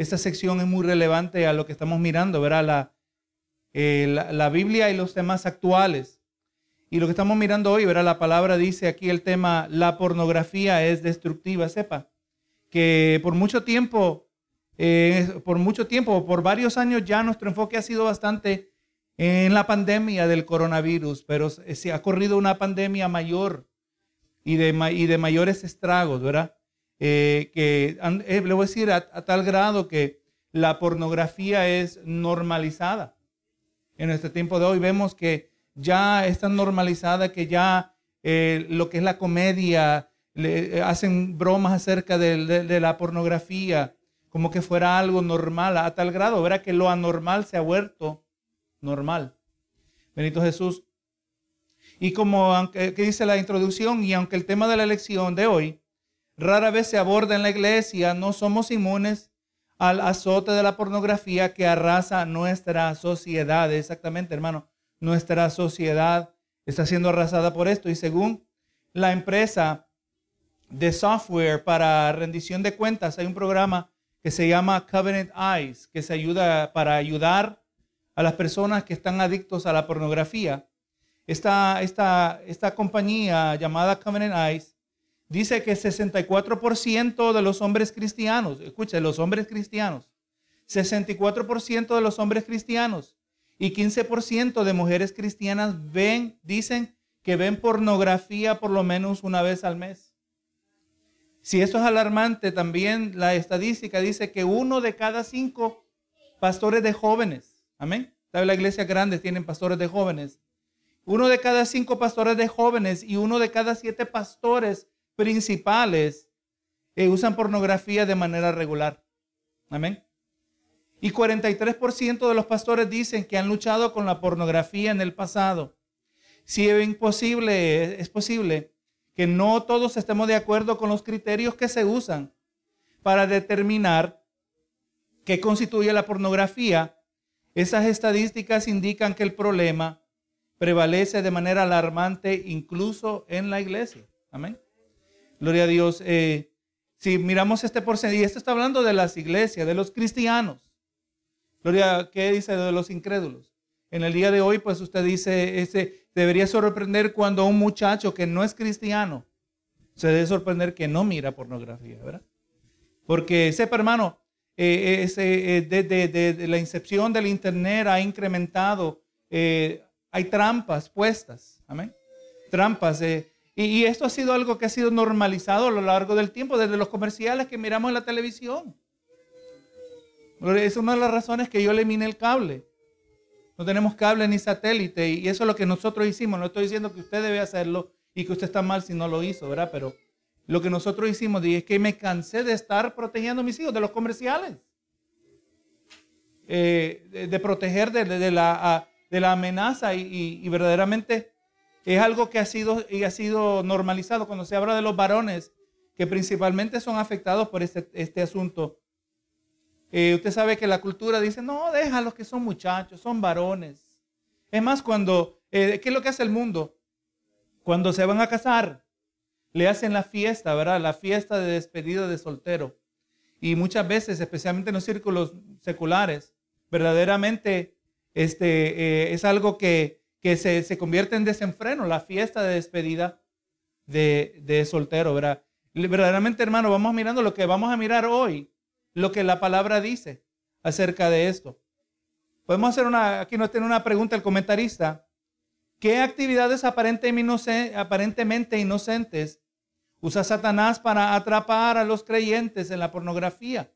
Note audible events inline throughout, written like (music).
esta sección es muy relevante a lo que estamos mirando, ¿verdad? La, eh, la, la, Biblia y los temas actuales. Y lo que estamos mirando hoy, ¿verdad? La palabra dice aquí el tema, la pornografía es destructiva, sepa. Que por mucho tiempo, eh, por mucho tiempo, por varios años ya nuestro enfoque ha sido bastante en la pandemia del coronavirus, pero se ha corrido una pandemia mayor y de, y de mayores estragos, ¿verdad? Eh, que eh, le voy a decir a, tal grado que la pornografía es normalizada. En este tiempo de hoy vemos que ya es tan normalizada que ya eh, lo que es la comedia, hacen bromas acerca de, la pornografía, como que fuera algo normal, a tal grado, ¿verdad? Que lo anormal se ha vuelto normal. Benito Jesús. Y como que dice la introducción, y aunque el tema de la elección de hoy rara vez se aborda en la iglesia, no somos inmunes al azote de la pornografía que arrasa nuestra sociedad. Exactamente, hermano, nuestra sociedad está siendo arrasada por esto. Y según la empresa de software para rendición de cuentas, hay un programa que se llama Covenant Eyes, que se ayuda para ayudar a las personas que están adictos a la pornografía. Esta, esta, esta compañía llamada Covenant Eyes dice que 64% de los hombres cristianos, escuche, los hombres cristianos, 64% de los hombres cristianos y 15% de mujeres cristianas ven, dicen que ven pornografía por lo menos una vez al mes. Si esto es alarmante, también la estadística dice que uno de cada cinco pastores de jóvenes, amén, la iglesia grande tienen pastores de jóvenes, uno de cada cinco pastores de jóvenes y uno de cada siete pastores principales eh, usan pornografía de manera regular. Amén. Y 43% de los pastores dicen que han luchado con la pornografía en el pasado. Si es imposible, es posible que no todos estemos de acuerdo con los criterios que se usan para determinar qué constituye la pornografía. Esas estadísticas indican que el problema prevalece de manera alarmante incluso en la iglesia. Amén. Gloria a Dios. Eh, si miramos este porcentaje, y esto está hablando de las iglesias, de los cristianos. Gloria, ¿qué dice de los incrédulos? En el día de hoy, pues usted dice, ese, debería sorprender cuando un muchacho que no es cristiano se debe sorprender que no mira pornografía, ¿verdad? Porque sepa, hermano, eh, eh, la incepción del Internet ha incrementado, hay trampas puestas, amén. Trampas. Y, esto ha sido algo que ha sido normalizado a lo largo del tiempo, desde los comerciales que miramos en la televisión. Es una de las razones que yo eliminé el cable. No tenemos cable ni satélite y eso es lo que nosotros hicimos. No estoy diciendo que usted debe hacerlo y que usted está mal si no lo hizo, ¿verdad? Pero lo que nosotros hicimos es que me cansé de estar protegiendo a mis hijos de los comerciales. Eh, de, proteger de, la, de la amenaza y verdaderamente es algo que ha sido, y ha sido normalizado cuando se habla de los varones, que principalmente son afectados por este, este asunto. Eh, usted sabe que la cultura dice, no, déjalos que son muchachos, son varones. Es más, cuando, eh, ¿qué es lo que hace el mundo? Cuando se van a casar, le hacen la fiesta, ¿verdad? La fiesta de despedida de soltero. Y muchas veces, especialmente en los círculos seculares, verdaderamente este, eh, es algo que que se, convierte en desenfreno, la fiesta de despedida de, soltero, ¿verdad? Verdaderamente, hermano, vamos mirando lo que vamos a mirar hoy, lo que la palabra dice acerca de esto. Podemos hacer una, aquí nos tiene una pregunta el comentarista. ¿Qué actividades aparentemente inocentes usa Satanás para atrapar a los creyentes en la pornografía?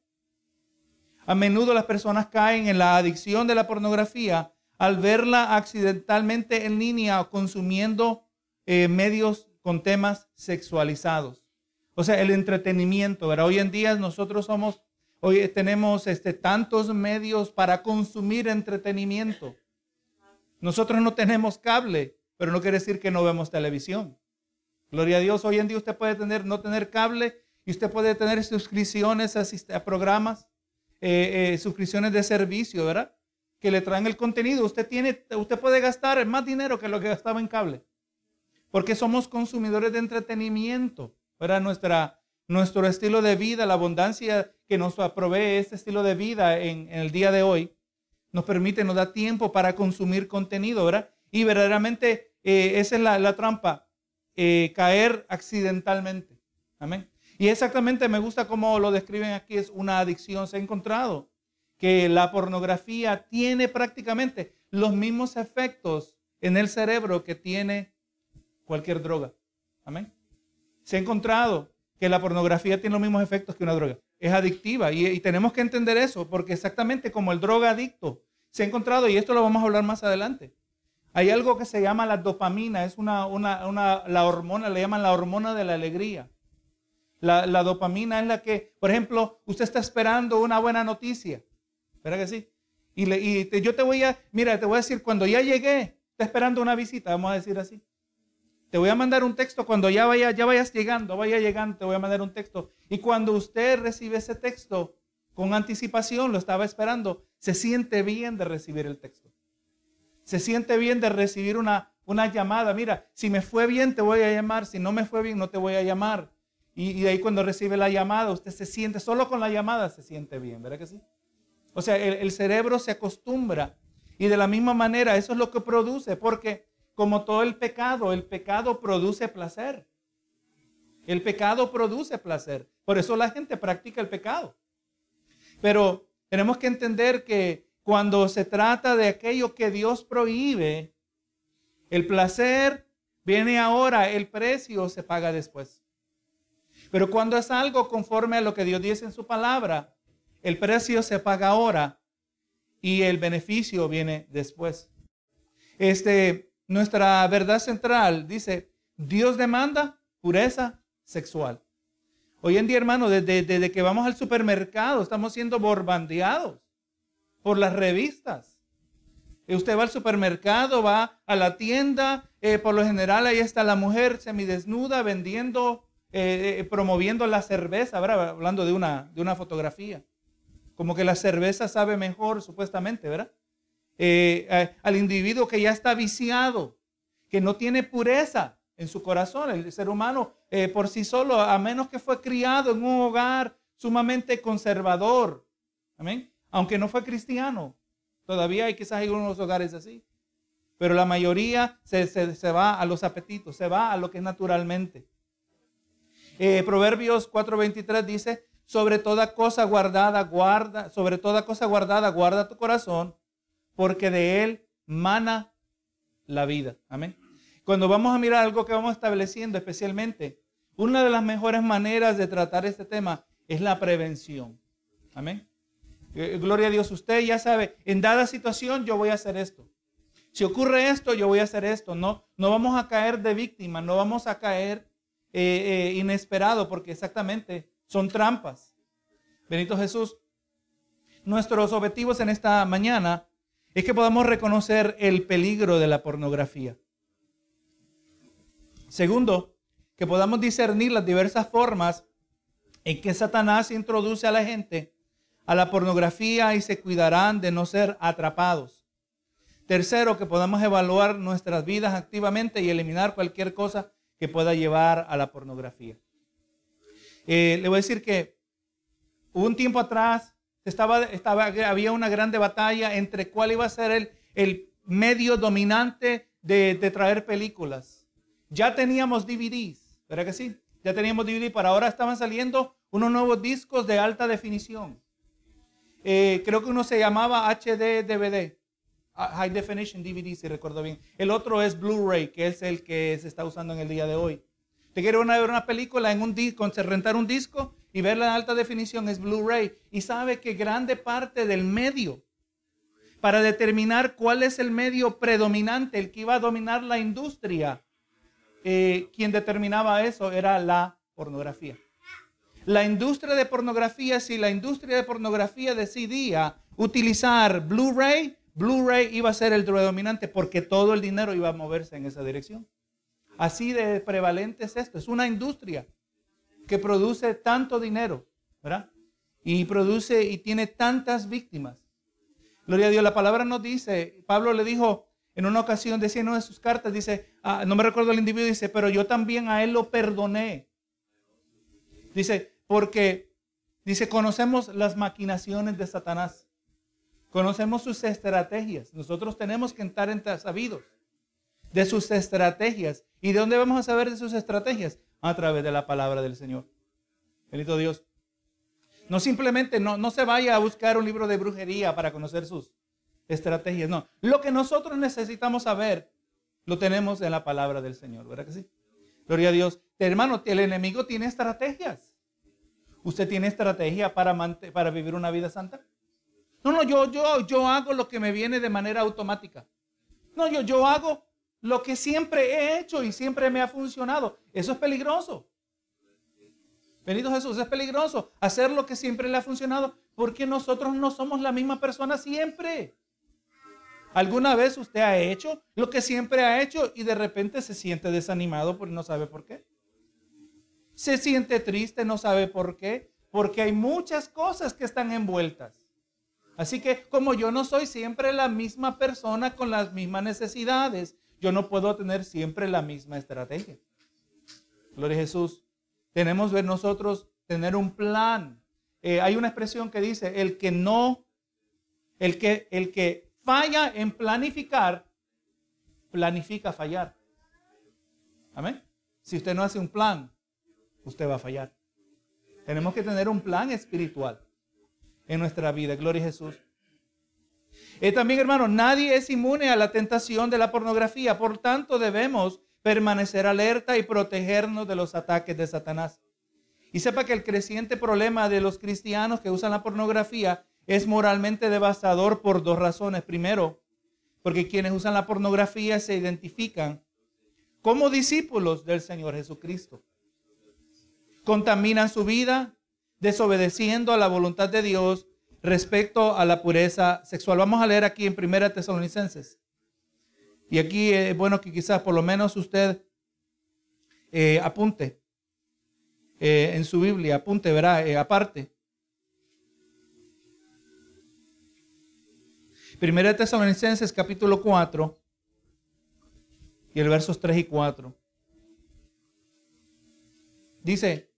A menudo las personas caen en la adicción de la pornografía al verla accidentalmente en línea o consumiendo eh, medios con temas sexualizados. O sea, el entretenimiento, ¿verdad? Hoy en día nosotros somos, hoy tenemos este, tantos medios para consumir entretenimiento. Nosotros no tenemos cable, pero no quiere decir que no vemos televisión. Gloria a Dios, hoy en día usted puede tener, no tener cable y usted puede tener suscripciones a, programas, eh, eh, suscripciones de servicio, ¿verdad? Que le traen el contenido. Usted, tiene, usted puede gastar más dinero que lo que gastaba en cable. Porque somos consumidores de entretenimiento. Nuestra, nuestro estilo de vida, la abundancia que nos provee este estilo de vida en, el día de hoy, nos permite, nos da tiempo para consumir contenido, ¿verdad? Y verdaderamente eh, esa es la, trampa, eh, caer accidentalmente. Amén. Y exactamente me gusta cómo lo describen aquí, es una adicción. Se ha encontrado que la pornografía tiene prácticamente los mismos efectos en el cerebro que tiene cualquier droga. Amén. Se ha encontrado que la pornografía tiene los mismos efectos que una droga. Es adictiva y, tenemos que entender eso porque exactamente como el droga adicto se ha encontrado, y esto lo vamos a hablar más adelante, hay algo que se llama la dopamina, es una, una, la hormona, le llaman la hormona de la alegría. La, la, dopamina es la que, por ejemplo, usted está esperando una buena noticia, ¿verdad que sí? Y, le, y yo te voy a, mira, te voy a decir, cuando ya llegué, está esperando una visita, vamos a decir así. Te voy a mandar un texto cuando ya, vaya, ya vayas llegando, vaya llegando, te voy a mandar un texto. Y cuando usted recibe ese texto con anticipación, lo estaba esperando, se siente bien de recibir el texto. Se siente bien de recibir una, una llamada. Mira, si me fue bien, te voy a llamar. Si no me fue bien, no te voy a llamar. Y, y ahí cuando recibe la llamada, usted se siente, solo con la llamada se siente bien, ¿verdad que sí? O sea, el, cerebro se acostumbra. Y de la misma manera, eso es lo que produce, porque como todo el pecado, el pecado produce placer. El pecado produce placer. Por eso la gente practica el pecado. Pero tenemos que entender que cuando se trata de aquello que Dios prohíbe, el placer viene ahora, el precio se paga después. Pero cuando es algo conforme a lo que Dios dice en su palabra, el precio se paga ahora y el beneficio viene después. Este, nuestra verdad central dice, Dios demanda pureza sexual. Hoy en día, hermano, desde, que vamos al supermercado, estamos siendo borbandeados por las revistas. Usted va al supermercado, va a la tienda, eh, por lo general ahí está la mujer semidesnuda vendiendo, eh, eh, promoviendo la cerveza, hablando de una, de una fotografía. Como que la cerveza sabe mejor, supuestamente, ¿verdad? Eh, al individuo que ya está viciado, que no tiene pureza en su corazón. El ser humano eh, por sí solo, a menos que fue criado en un hogar sumamente conservador, amén, aunque no fue cristiano, todavía hay quizás algunos hogares así, pero la mayoría se, va a los apetitos, se va a lo que es naturalmente. Eh, Proverbios 4:23 dice, sobre toda cosa guardada, guarda, sobre toda cosa guardada, guarda tu corazón, porque de él mana la vida. Amén. Cuando vamos a mirar algo que vamos estableciendo especialmente, una de las mejores maneras de tratar este tema es la prevención. Amén. Eh, gloria a Dios, usted ya sabe, en dada situación yo voy a hacer esto. Si ocurre esto, yo voy a hacer esto. No, no vamos a caer de víctima, no vamos a caer eh, eh, inesperado, porque exactamente son trampas. Benito Jesús, nuestros objetivos en esta mañana es que podamos reconocer el peligro de la pornografía. Segundo, que podamos discernir las diversas formas en que Satanás introduce a la gente a la pornografía y se cuidarán de no ser atrapados. Tercero, que podamos evaluar nuestras vidas activamente y eliminar cualquier cosa que pueda llevar a la pornografía. Eh, le voy a decir que un tiempo atrás estaba, había una grande batalla entre cuál iba a ser el, medio dominante de, traer películas. Ya teníamos DVDs, ¿verdad que sí? Ya teníamos DVDs, pero ahora estaban saliendo unos nuevos discos de alta definición. Eh, creo que uno se llamaba HD DVD, High Definition DVD, si recuerdo bien. El otro es Blu-ray, que es el que se está usando en el día de hoy. Te quiero ver una película en un disco, rentar un disco y verla en alta definición es Blu-ray. Y sabe que grande parte del medio para determinar cuál es el medio predominante, el que iba a dominar la industria, eh, quien determinaba eso era la pornografía. La industria de pornografía, si la industria de pornografía decidía utilizar Blu-ray, Blu-ray iba a ser el predominante porque todo el dinero iba a moverse en esa dirección. Así de prevalente es esto. Es una industria que produce tanto dinero, ¿verdad? Y produce y tiene tantas víctimas. Gloria a Dios, la palabra nos dice, Pablo le dijo en una ocasión, decía en una de sus cartas, dice, ah, no me recuerdo el individuo, dice, pero yo también a él lo perdoné. Dice, porque, dice, conocemos las maquinaciones de Satanás. Conocemos sus estrategias. Nosotros tenemos que estar sabidos de sus estrategias. ¿Y de dónde vamos a saber de sus estrategias? A través de la palabra del Señor. Bendito Dios. No simplemente, no, no se vaya a buscar un libro de brujería para conocer sus estrategias. No, lo que nosotros necesitamos saber lo tenemos en la palabra del Señor, ¿verdad que sí? Gloria a Dios. Hermano, el enemigo tiene estrategias. ¿Usted tiene estrategia para, para vivir una vida santa? No, no, yo, yo, yo hago lo que me viene de manera automática. No, yo, yo hago lo que siempre he hecho y siempre me ha funcionado. Eso es peligroso. Bendito Jesús, es peligroso hacer lo que siempre le ha funcionado porque nosotros no somos la misma persona siempre. ¿Alguna vez usted ha hecho lo que siempre ha hecho y de repente se siente desanimado porque no sabe por qué? Se siente triste, no sabe por qué, porque hay muchas cosas que están envueltas. Así que como yo no soy siempre la misma persona con las mismas necesidades, yo no puedo tener siempre la misma estrategia. Gloria a Jesús. Tenemos que nosotros tener un plan. Eh, hay una expresión que dice, el que no, el que, el que falla en planificar, planifica fallar. Amén. Si usted no hace un plan, usted va a fallar. Tenemos que tener un plan espiritual en nuestra vida. Gloria a Jesús. También, hermano, nadie es inmune a la tentación de la pornografía. Por tanto, debemos permanecer alerta y protegernos de los ataques de Satanás. Y sepa que el creciente problema de los cristianos que usan la pornografía es moralmente devastador por dos razones. Primero, porque quienes usan la pornografía se identifican como discípulos del Señor Jesucristo. Contaminan su vida desobedeciendo a la voluntad de Dios respecto a la pureza sexual. Vamos a leer aquí en Primera Tesalonicenses. Y aquí es bueno que quizás por lo menos usted eh, apunte eh, en su Biblia, apunte, verá, eh, aparte. Primera Tesalonicenses capítulo 4 y el versos 3 y 4. Dice,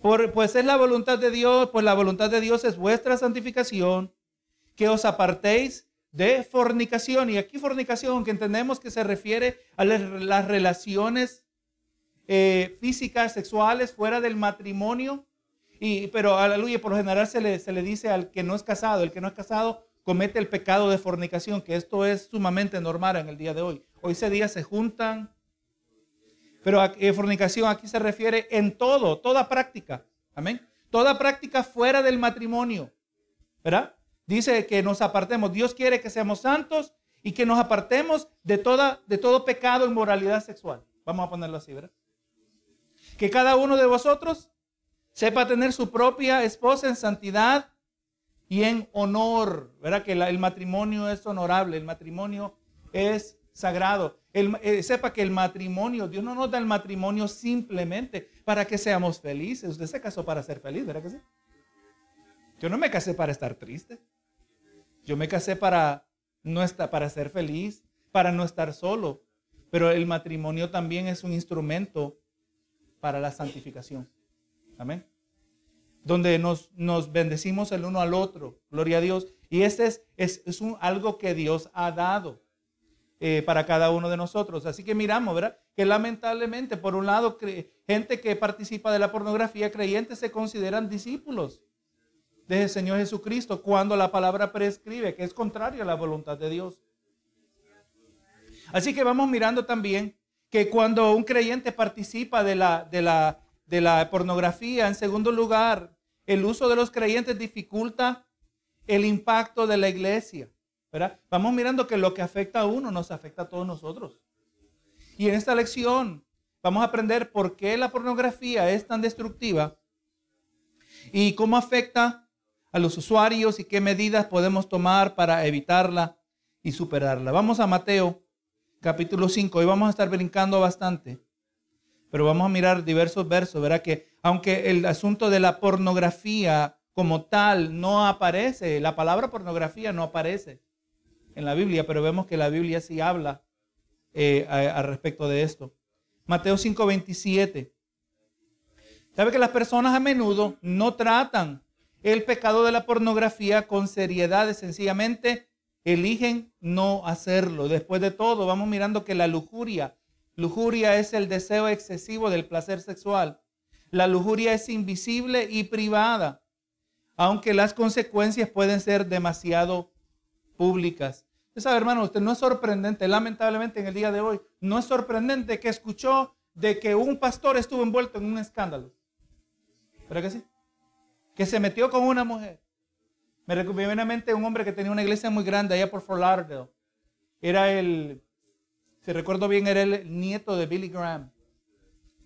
Por, pues es la voluntad de Dios, pues la voluntad de Dios es vuestra santificación, que os apartéis de fornicación. Y aquí fornicación, que entendemos que se refiere a las relaciones eh, físicas, sexuales, fuera del matrimonio. Y, pero aleluya, por lo general se le, se le dice al que no es casado, el que no es casado comete el pecado de fornicación, que esto es sumamente normal en el día de hoy. Hoy ese día se juntan, pero eh, fornicación aquí se refiere en todo, toda práctica. Amén. Toda práctica fuera del matrimonio. ¿Verdad? Dice que nos apartemos. Dios quiere que seamos santos y que nos apartemos de, toda, de todo pecado y moralidad sexual. Vamos a ponerlo así, ¿verdad? Que cada uno de vosotros sepa tener su propia esposa en santidad y en honor. ¿Verdad? Que el matrimonio es honorable, el matrimonio es sagrado. El, eh, sepa que el matrimonio, Dios no nos da el matrimonio simplemente para que seamos felices. Usted se casó para ser feliz, ¿verdad que sí? Yo no me casé para estar triste. Yo me casé para no estar, para ser feliz, para no estar solo. Pero el matrimonio también es un instrumento para la santificación. Amén donde nos, nos bendecimos el uno al otro. Gloria a Dios. Y este es, es, un, algo que Dios ha dado eh, para cada uno de nosotros. Así que miramos, ¿verdad? Que lamentablemente, por un lado, gente que participa de la pornografía, creyentes, se consideran discípulos del Señor Jesucristo cuando la palabra prescribe que es contrario a la voluntad de Dios. Así que vamos mirando también que cuando un creyente participa de la, de la de la pornografía. En segundo lugar, el uso de los creyentes dificulta el impacto de la iglesia. Vamos mirando que lo que afecta a uno nos afecta a todos nosotros. Y en esta lección vamos a aprender por qué la pornografía es tan destructiva y cómo afecta a los usuarios y qué medidas podemos tomar para evitarla y superarla. Vamos a Mateo capítulo 5. Hoy vamos a estar brincando bastante. Pero vamos a mirar diversos versos, ¿verdad? Que aunque el asunto de la pornografía como tal no aparece, la palabra pornografía no aparece en la Biblia, pero vemos que la Biblia sí habla eh, a, respecto de esto. Mateo 5:27. ¿Sabe que las personas a menudo no tratan el pecado de la pornografía con seriedad? Sencillamente eligen no hacerlo. Después de todo, vamos mirando que la lujuria, lujuria es el deseo excesivo del placer sexual. La lujuria es invisible y privada, aunque las consecuencias pueden ser demasiado públicas. Sabe, hermano, usted no es sorprendente, lamentablemente en el día de hoy, no es sorprendente que escuchó de que un pastor estuvo envuelto en un escándalo. ¿Pero que sí? Que se metió con una mujer. Me recuerdo a mente un hombre que tenía una iglesia muy grande allá por Fort Lauderdale. Era el, si recuerdo bien, era el nieto de Billy Graham.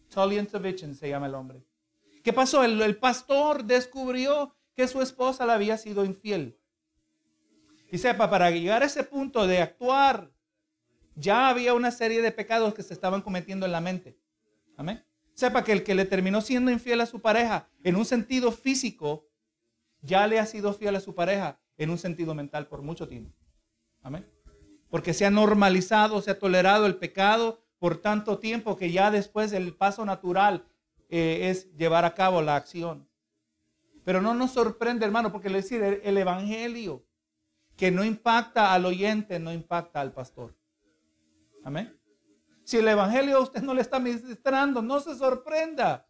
Tullian Tavichin se llama el hombre. ¿Qué pasó? El, el pastor descubrió que su esposa le había sido infiel. Y sepa, para llegar a ese punto de actuar, ya había una serie de pecados que se estaban cometiendo en la mente. Amén. Sepa que el que le terminó siendo infiel a su pareja en un sentido físico, ya le ha sido fiel a su pareja en un sentido mental por mucho tiempo. Amén. Porque se ha normalizado, se ha tolerado el pecado por tanto tiempo que ya después el paso natural eh, es llevar a cabo la acción. Pero no nos sorprende, hermano, porque le decir, el evangelio que no impacta al oyente, no impacta al pastor. Amén. Si el Evangelio a usted no le está ministrando, no se sorprenda.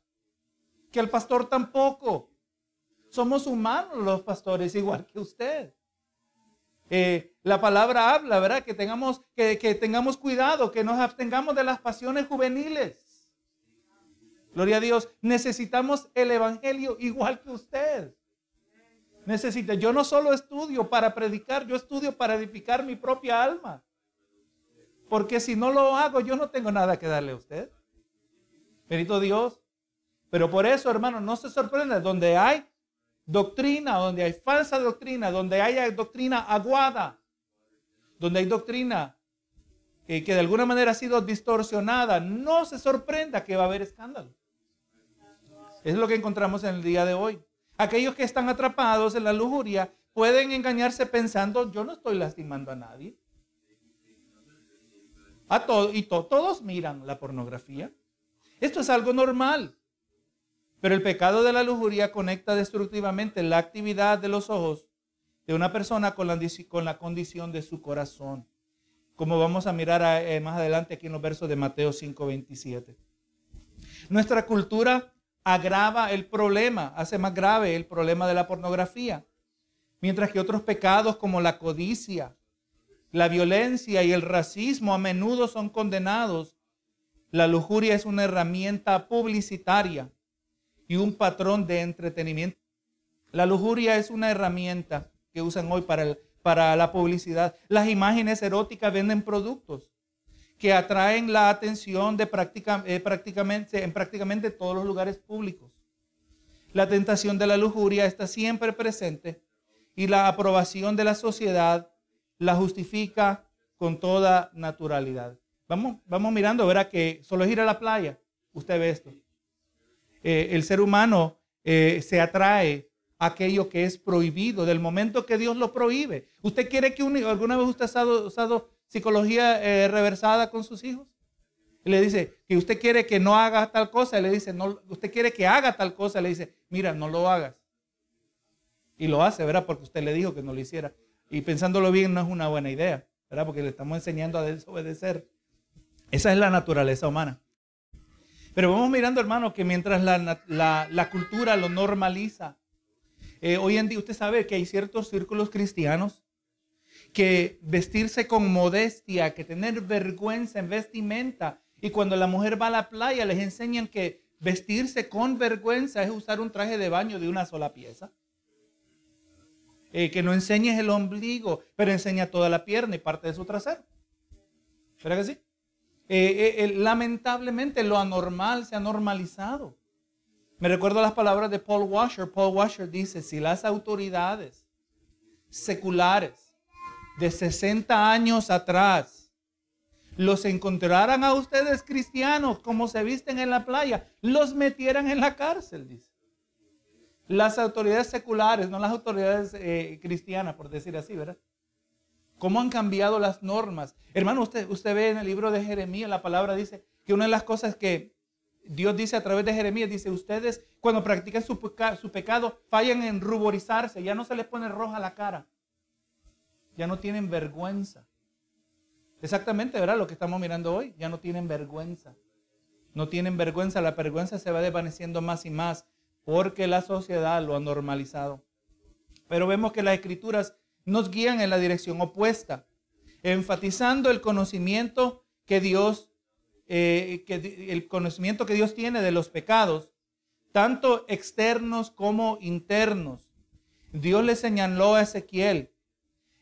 Que el pastor tampoco. Somos humanos los pastores, igual que usted. Eh, la palabra habla, ¿verdad? Que tengamos, que, que tengamos cuidado, que nos abstengamos de las pasiones juveniles. Gloria a Dios. Necesitamos el Evangelio igual que usted. Necesita. Yo no solo estudio para predicar, yo estudio para edificar mi propia alma. Porque si no lo hago, yo no tengo nada que darle a usted. Bendito Dios. Pero por eso, hermano, no se sorprenda. Donde hay doctrina, donde hay falsa doctrina, donde haya doctrina aguada, donde hay doctrina que de alguna manera ha sido distorsionada, no se sorprenda que va a haber escándalo. Es lo que encontramos en el día de hoy. Aquellos que están atrapados en la lujuria pueden engañarse pensando, yo no estoy lastimando a nadie. A todo, y todos miran la pornografía. Esto es algo normal. Pero el pecado de la lujuria conecta destructivamente la actividad de los ojos de una persona con la, con la condición de su corazón. Como vamos a mirar eh, más adelante aquí en los versos de Mateo 5:27. Nuestra cultura agrava el problema, hace más grave el problema de la pornografía. Mientras que otros pecados como la codicia, la violencia y el racismo a menudo son condenados. La lujuria es una herramienta publicitaria y un patrón de entretenimiento. La lujuria es una herramienta que usan hoy para, para la publicidad. Las imágenes eróticas venden productos que atraen la atención de eh, prácticamente, en prácticamente todos los lugares públicos. La tentación de la lujuria está siempre presente y la aprobación de la sociedad la justifica con toda naturalidad. Vamos, vamos mirando, verá que solo es ir a la playa, usted ve esto. Eh, el ser humano eh, se atrae a aquello que es prohibido, del momento que Dios lo prohíbe. ¿Usted quiere que alguna vez usted ha usado, psicología eh, reversada con sus hijos? Y le dice que usted quiere que no haga tal cosa, le dice, no, usted quiere que haga tal cosa, le dice, mira, no lo hagas. Y lo hace, ¿verdad? Porque usted le dijo que no lo hiciera. Y pensándolo bien, no es una buena idea, ¿verdad? Porque le estamos enseñando a desobedecer. Esa es la naturaleza humana. Pero vamos mirando, hermano, que mientras la, cultura lo normaliza, eh, hoy en día usted sabe que hay ciertos círculos cristianos que vestirse con modestia, que tener vergüenza en vestimenta. Y cuando la mujer va a la playa, les enseñan que vestirse con vergüenza es usar un traje de baño de una sola pieza. Eh, que no enseñes el ombligo, pero enseña toda la pierna y parte de su trasero. ¿Verdad que sí? Eh, eh, lamentablemente lo anormal se ha normalizado. Me recuerdo las palabras de Paul Washer. Paul Washer dice, si las autoridades seculares de 60 años atrás los encontraran a ustedes cristianos como se visten en la playa, los metieran en la cárcel, dice las autoridades seculares, no las autoridades eh, cristianas, por decir así, ¿verdad? ¿Cómo han cambiado las normas? Hermano, usted, usted ve en el libro de Jeremías, la palabra dice que una de las cosas que Dios dice a través de Jeremías, dice, ustedes cuando practican su, su pecado fallan en ruborizarse, ya no se les pone roja la cara, ya no tienen vergüenza. Exactamente, ¿verdad? Lo que estamos mirando hoy, ya no tienen vergüenza. No tienen vergüenza, la vergüenza se va desvaneciendo más y más porque la sociedad lo ha normalizado. Pero vemos que las escrituras nos guían en la dirección opuesta, enfatizando el conocimiento que Dios, eh, el conocimiento que Dios tiene de los pecados, tanto externos como internos. Dios le señaló a Ezequiel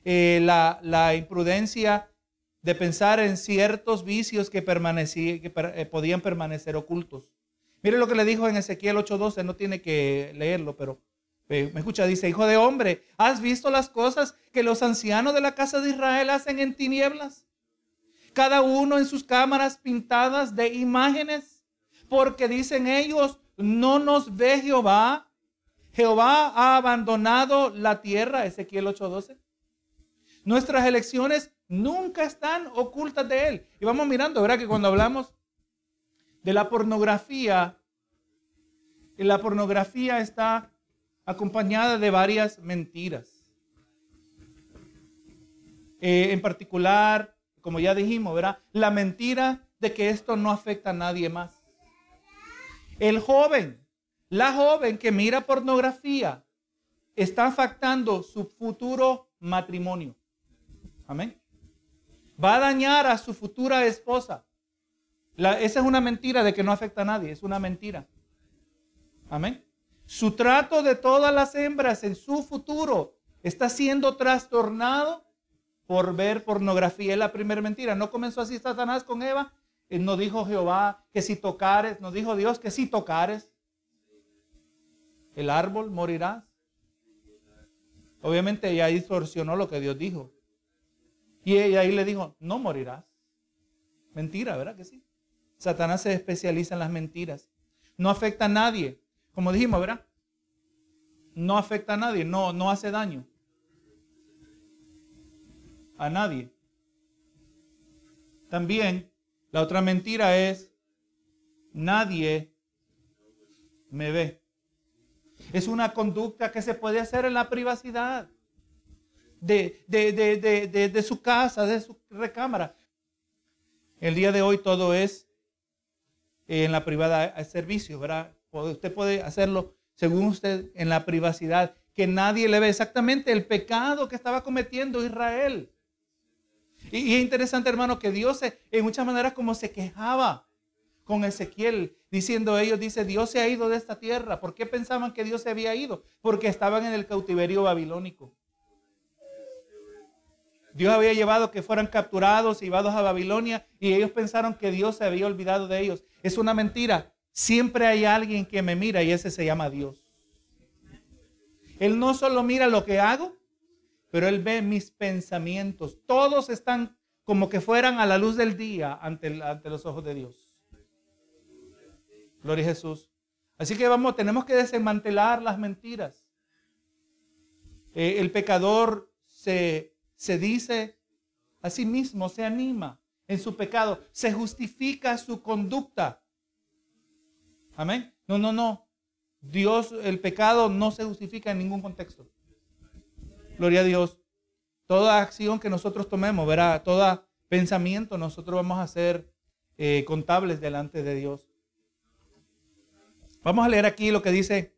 eh, la, imprudencia de pensar en ciertos vicios que, que eh, podían permanecer ocultos. Mire lo que le dijo en Ezequiel 8:12, no tiene que leerlo, pero me escucha, dice, hijo de hombre, ¿has visto las cosas que los ancianos de la casa de Israel hacen en tinieblas? Cada uno en sus cámaras pintadas de imágenes, porque dicen ellos, no nos ve Jehová. Jehová ha abandonado la tierra, Ezequiel 8:12. Nuestras elecciones nunca están ocultas de él. Y vamos mirando, ¿verdad? Que cuando hablamos de la pornografía, la pornografía está acompañada de varias mentiras. Eh, en particular, como ya dijimos, ¿verdad? La mentira de que esto no afecta a nadie más. El joven, la joven que mira pornografía, está afectando su futuro matrimonio. Amén. Va a dañar a su futura esposa. esa es una mentira de que no afecta a nadie, es una mentira. Amén. Su trato de todas las hembras en su futuro está siendo trastornado por ver pornografía. Es la primera mentira. No comenzó así Satanás con Eva. No dijo Jehová que si tocares, no dijo Dios que si tocares el árbol morirás. Obviamente ella distorsionó lo que Dios dijo. Y ella ahí le dijo, no morirás. Mentira, ¿verdad que sí? Satanás se especializa en las mentiras. No afecta a nadie. Como dijimos, ¿verdad? No afecta a nadie, no, no hace daño. A nadie. También la otra mentira es, nadie me ve. Es una conducta que se puede hacer en la privacidad de, de, su casa, de su recámara. El día de hoy todo es en la privada servicio, ¿verdad? Usted puede hacerlo según usted en la privacidad, que nadie le ve exactamente el pecado que estaba cometiendo Israel. Y, es interesante, hermano, que Dios en muchas maneras como se quejaba con Ezequiel, diciendo ellos, dice, Dios se ha ido de esta tierra. ¿Por qué pensaban que Dios se había ido? Porque estaban en el cautiverio babilónico. Dios había llevado que fueran capturados y llevados a Babilonia y ellos pensaron que Dios se había olvidado de ellos. Es una mentira. Siempre hay alguien que me mira y ese se llama Dios. Él no solo mira lo que hago, pero Él ve mis pensamientos. Todos están como que fueran a la luz del día ante, los ojos de Dios. Gloria a Jesús. Así que vamos, tenemos que desmantelar las mentiras. Eh, el pecador se, se dice a sí mismo, se anima en su pecado, se justifica su conducta. Amén. No, no, no. Dios, el pecado no se justifica en ningún contexto. Gloria a Dios. Toda acción que nosotros tomemos, verá, todo pensamiento, nosotros vamos a ser eh, contables delante de Dios. Vamos a leer aquí lo que dice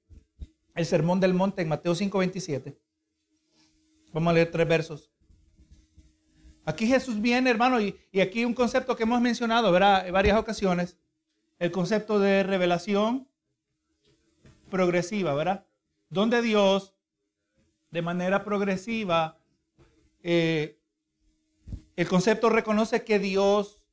el Sermón del Monte en Mateo 5:27. Vamos a leer tres versos. Aquí Jesús viene, hermano, y, aquí un concepto que hemos mencionado, ¿verdad? En varias ocasiones el concepto de revelación progresiva, ¿verdad? Donde Dios, de manera progresiva, eh, el concepto reconoce que Dios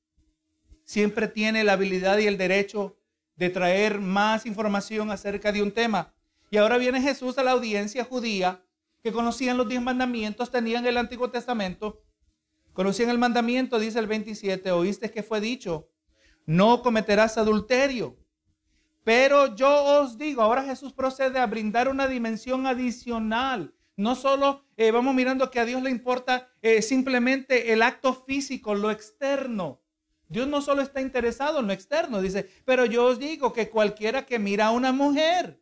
siempre tiene la habilidad y el derecho de traer más información acerca de un tema. Y ahora viene Jesús a la audiencia judía que conocían los diez mandamientos, tenían el Antiguo Testamento, conocían el mandamiento, dice el 27, oíste que fue dicho, no cometerás adulterio. Pero yo os digo, ahora Jesús procede a brindar una dimensión adicional. No solo eh, vamos mirando que a Dios le importa eh, simplemente el acto físico, lo externo. Dios no solo está interesado en lo externo, dice, pero yo os digo que cualquiera que mira a una mujer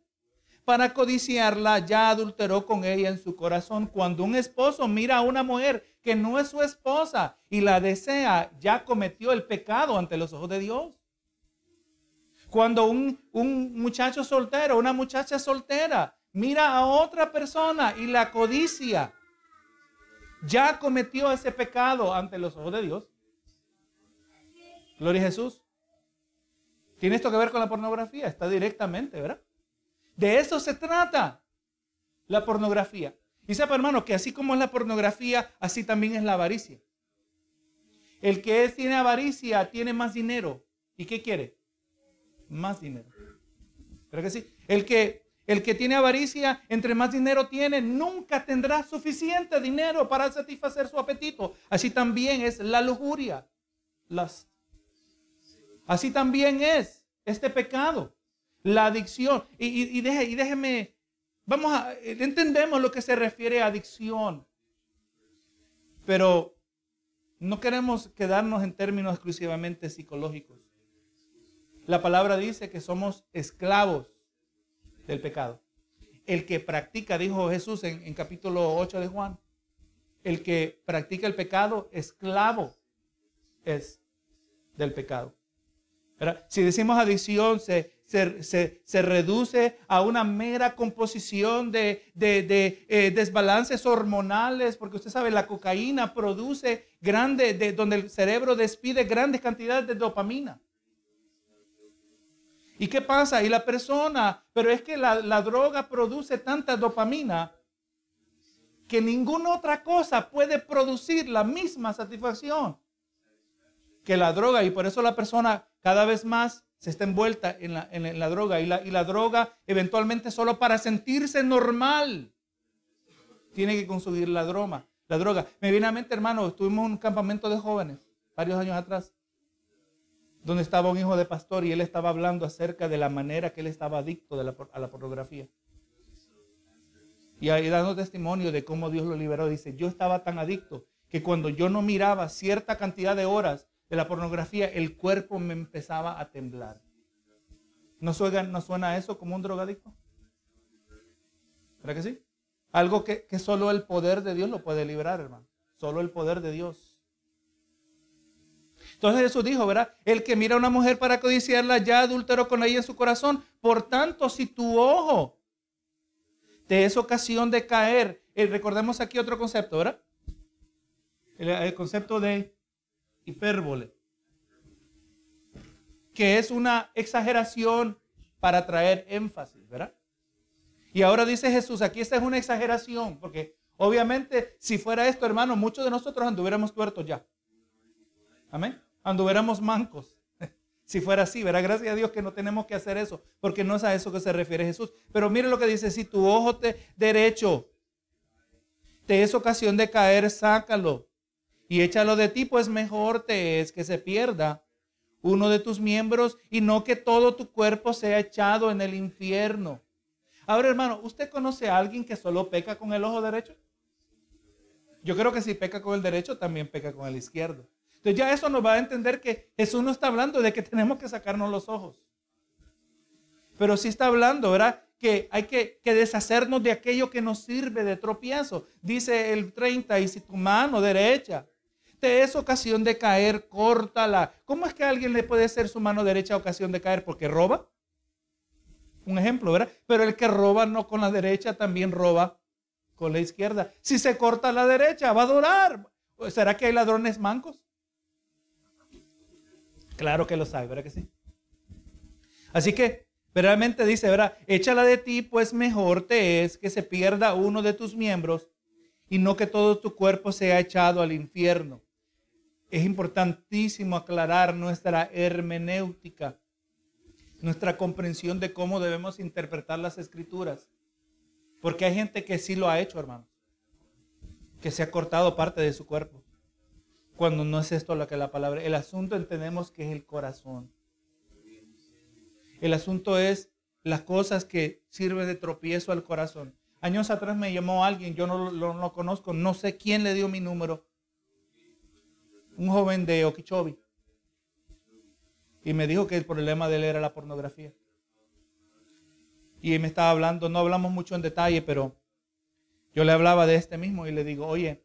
para codiciarla ya adulteró con ella en su corazón. Cuando un esposo mira a una mujer que no es su esposa y la desea, ya cometió el pecado ante los ojos de Dios. Cuando un, un muchacho soltero, una muchacha soltera, mira a otra persona y la codicia, ya cometió ese pecado ante los ojos de Dios. Gloria a Jesús. ¿Tiene esto que ver con la pornografía? Está directamente, ¿verdad? De eso se trata la pornografía. Y sepa, hermano, que así como es la pornografía, así también es la avaricia. El que tiene avaricia tiene más dinero. ¿Y qué quiere? Más dinero. ¿Creo que sí? El que, el que tiene avaricia, entre más dinero tiene, nunca tendrá suficiente dinero para satisfacer su apetito. Así también es la lujuria. Las Así también es este pecado, la adicción. Y, déjeme, vamos a, entendemos lo que se refiere a adicción, pero no queremos quedarnos en términos exclusivamente psicológicos. La palabra dice que somos esclavos del pecado. El que practica, dijo Jesús en, capítulo 8 de Juan, el que practica el pecado, esclavo es del pecado. Si decimos adicción, se, se, reduce a una mera composición de, eh, desbalances hormonales, porque usted sabe, la cocaína produce grande, de, donde el cerebro despide grandes cantidades de dopamina. ¿Y qué pasa? Y la persona, pero es que la, la droga produce tanta dopamina que ninguna otra cosa puede producir la misma satisfacción que la droga. Y por eso la persona cada vez más se está envuelta en la, droga y la, y la droga eventualmente solo para sentirse normal tiene que consumir la droga. La droga. Me viene a mente, hermano, estuvimos en un campamento de jóvenes varios años atrás, donde estaba un hijo de pastor y él estaba hablando acerca de la manera que él estaba adicto a la pornografía. Y ahí dando testimonio de cómo Dios lo liberó, dice, yo estaba tan adicto que cuando yo no miraba cierta cantidad de horas de la pornografía, el cuerpo me empezaba a temblar. ¿No suena, eso como un drogadicto? ¿Verdad que sí? Algo que, solo el poder de Dios lo puede librar, hermano. Solo el poder de Dios. Entonces Jesús dijo, ¿verdad? El que mira a una mujer para codiciarla ya adulteró con ella en su corazón. Por tanto, si tu ojo te es ocasión de caer, eh, recordemos aquí otro concepto, ¿verdad? el concepto de hipérbole, que es una exageración para traer énfasis, ¿verdad? Y ahora dice Jesús, aquí esta es una exageración, porque obviamente si fuera esto, hermano, muchos de nosotros anduviéramos tuertos ya. Amén. Anduviéramos mancos. (laughs) Si fuera así, ¿verdad? Gracias a Dios que no tenemos que hacer eso, porque no es a eso que se refiere Jesús. Pero mire lo que dice, si tu ojo te, derecho te es ocasión de caer, sácalo y échalo de ti, pues mejor te es que se pierda uno de tus miembros y no que todo tu cuerpo sea echado en el infierno. Ahora, hermano, ¿usted conoce a alguien que solo peca con el ojo derecho? Yo creo que si peca con el derecho, también peca con el izquierdo. Entonces ya eso nos va a entender que Jesús no está hablando de que tenemos que sacarnos los ojos. Pero sí está hablando, ¿verdad? Que hay que, que deshacernos de aquello que nos sirve de tropiezo. Dice el 30, y si tu mano derecha te es ocasión de caer, córtala. ¿Cómo es que alguien le puede ser su mano derecha ocasión de caer? ¿Porque roba? Un ejemplo, ¿verdad? Pero el que roba no con la derecha también roba con la izquierda. Si se corta la derecha, va a durar. ¿Será que hay ladrones mancos? Claro que lo sabe, ¿verdad que sí? Así que, realmente dice, ¿verdad? Échala de ti, pues mejor te es que se pierda uno de tus miembros y no que todo tu cuerpo sea echado al infierno es importantísimo aclarar nuestra hermenéutica, nuestra comprensión de cómo debemos interpretar las escrituras. Porque hay gente que sí lo ha hecho, hermanos, que se ha cortado parte de su cuerpo. Cuando no es esto lo que la palabra, el asunto entendemos que es el corazón. El asunto es las cosas que sirven de tropiezo al corazón. Años atrás me llamó alguien, yo no lo conozco, no sé quién le dio mi número, un joven de Okeechobee. Y me dijo que el problema de él era la pornografía. Y me estaba hablando, no hablamos mucho en detalle, pero yo le hablaba de este mismo y le digo, oye,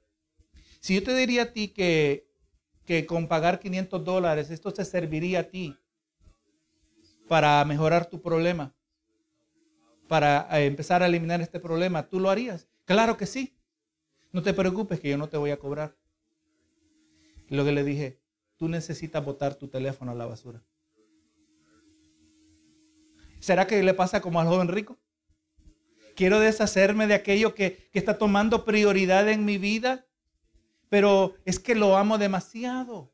si yo te diría a ti que, que con pagar 500 dólares esto te serviría a ti para mejorar tu problema, para eh, empezar a eliminar este problema, ¿tú lo harías? Claro que sí. No te preocupes que yo no te voy a cobrar. Lo que le dije, tú necesitas botar tu teléfono a la basura. ¿Será que le pasa como al joven rico? Quiero deshacerme de aquello que, que está tomando prioridad en mi vida, pero es que lo amo demasiado.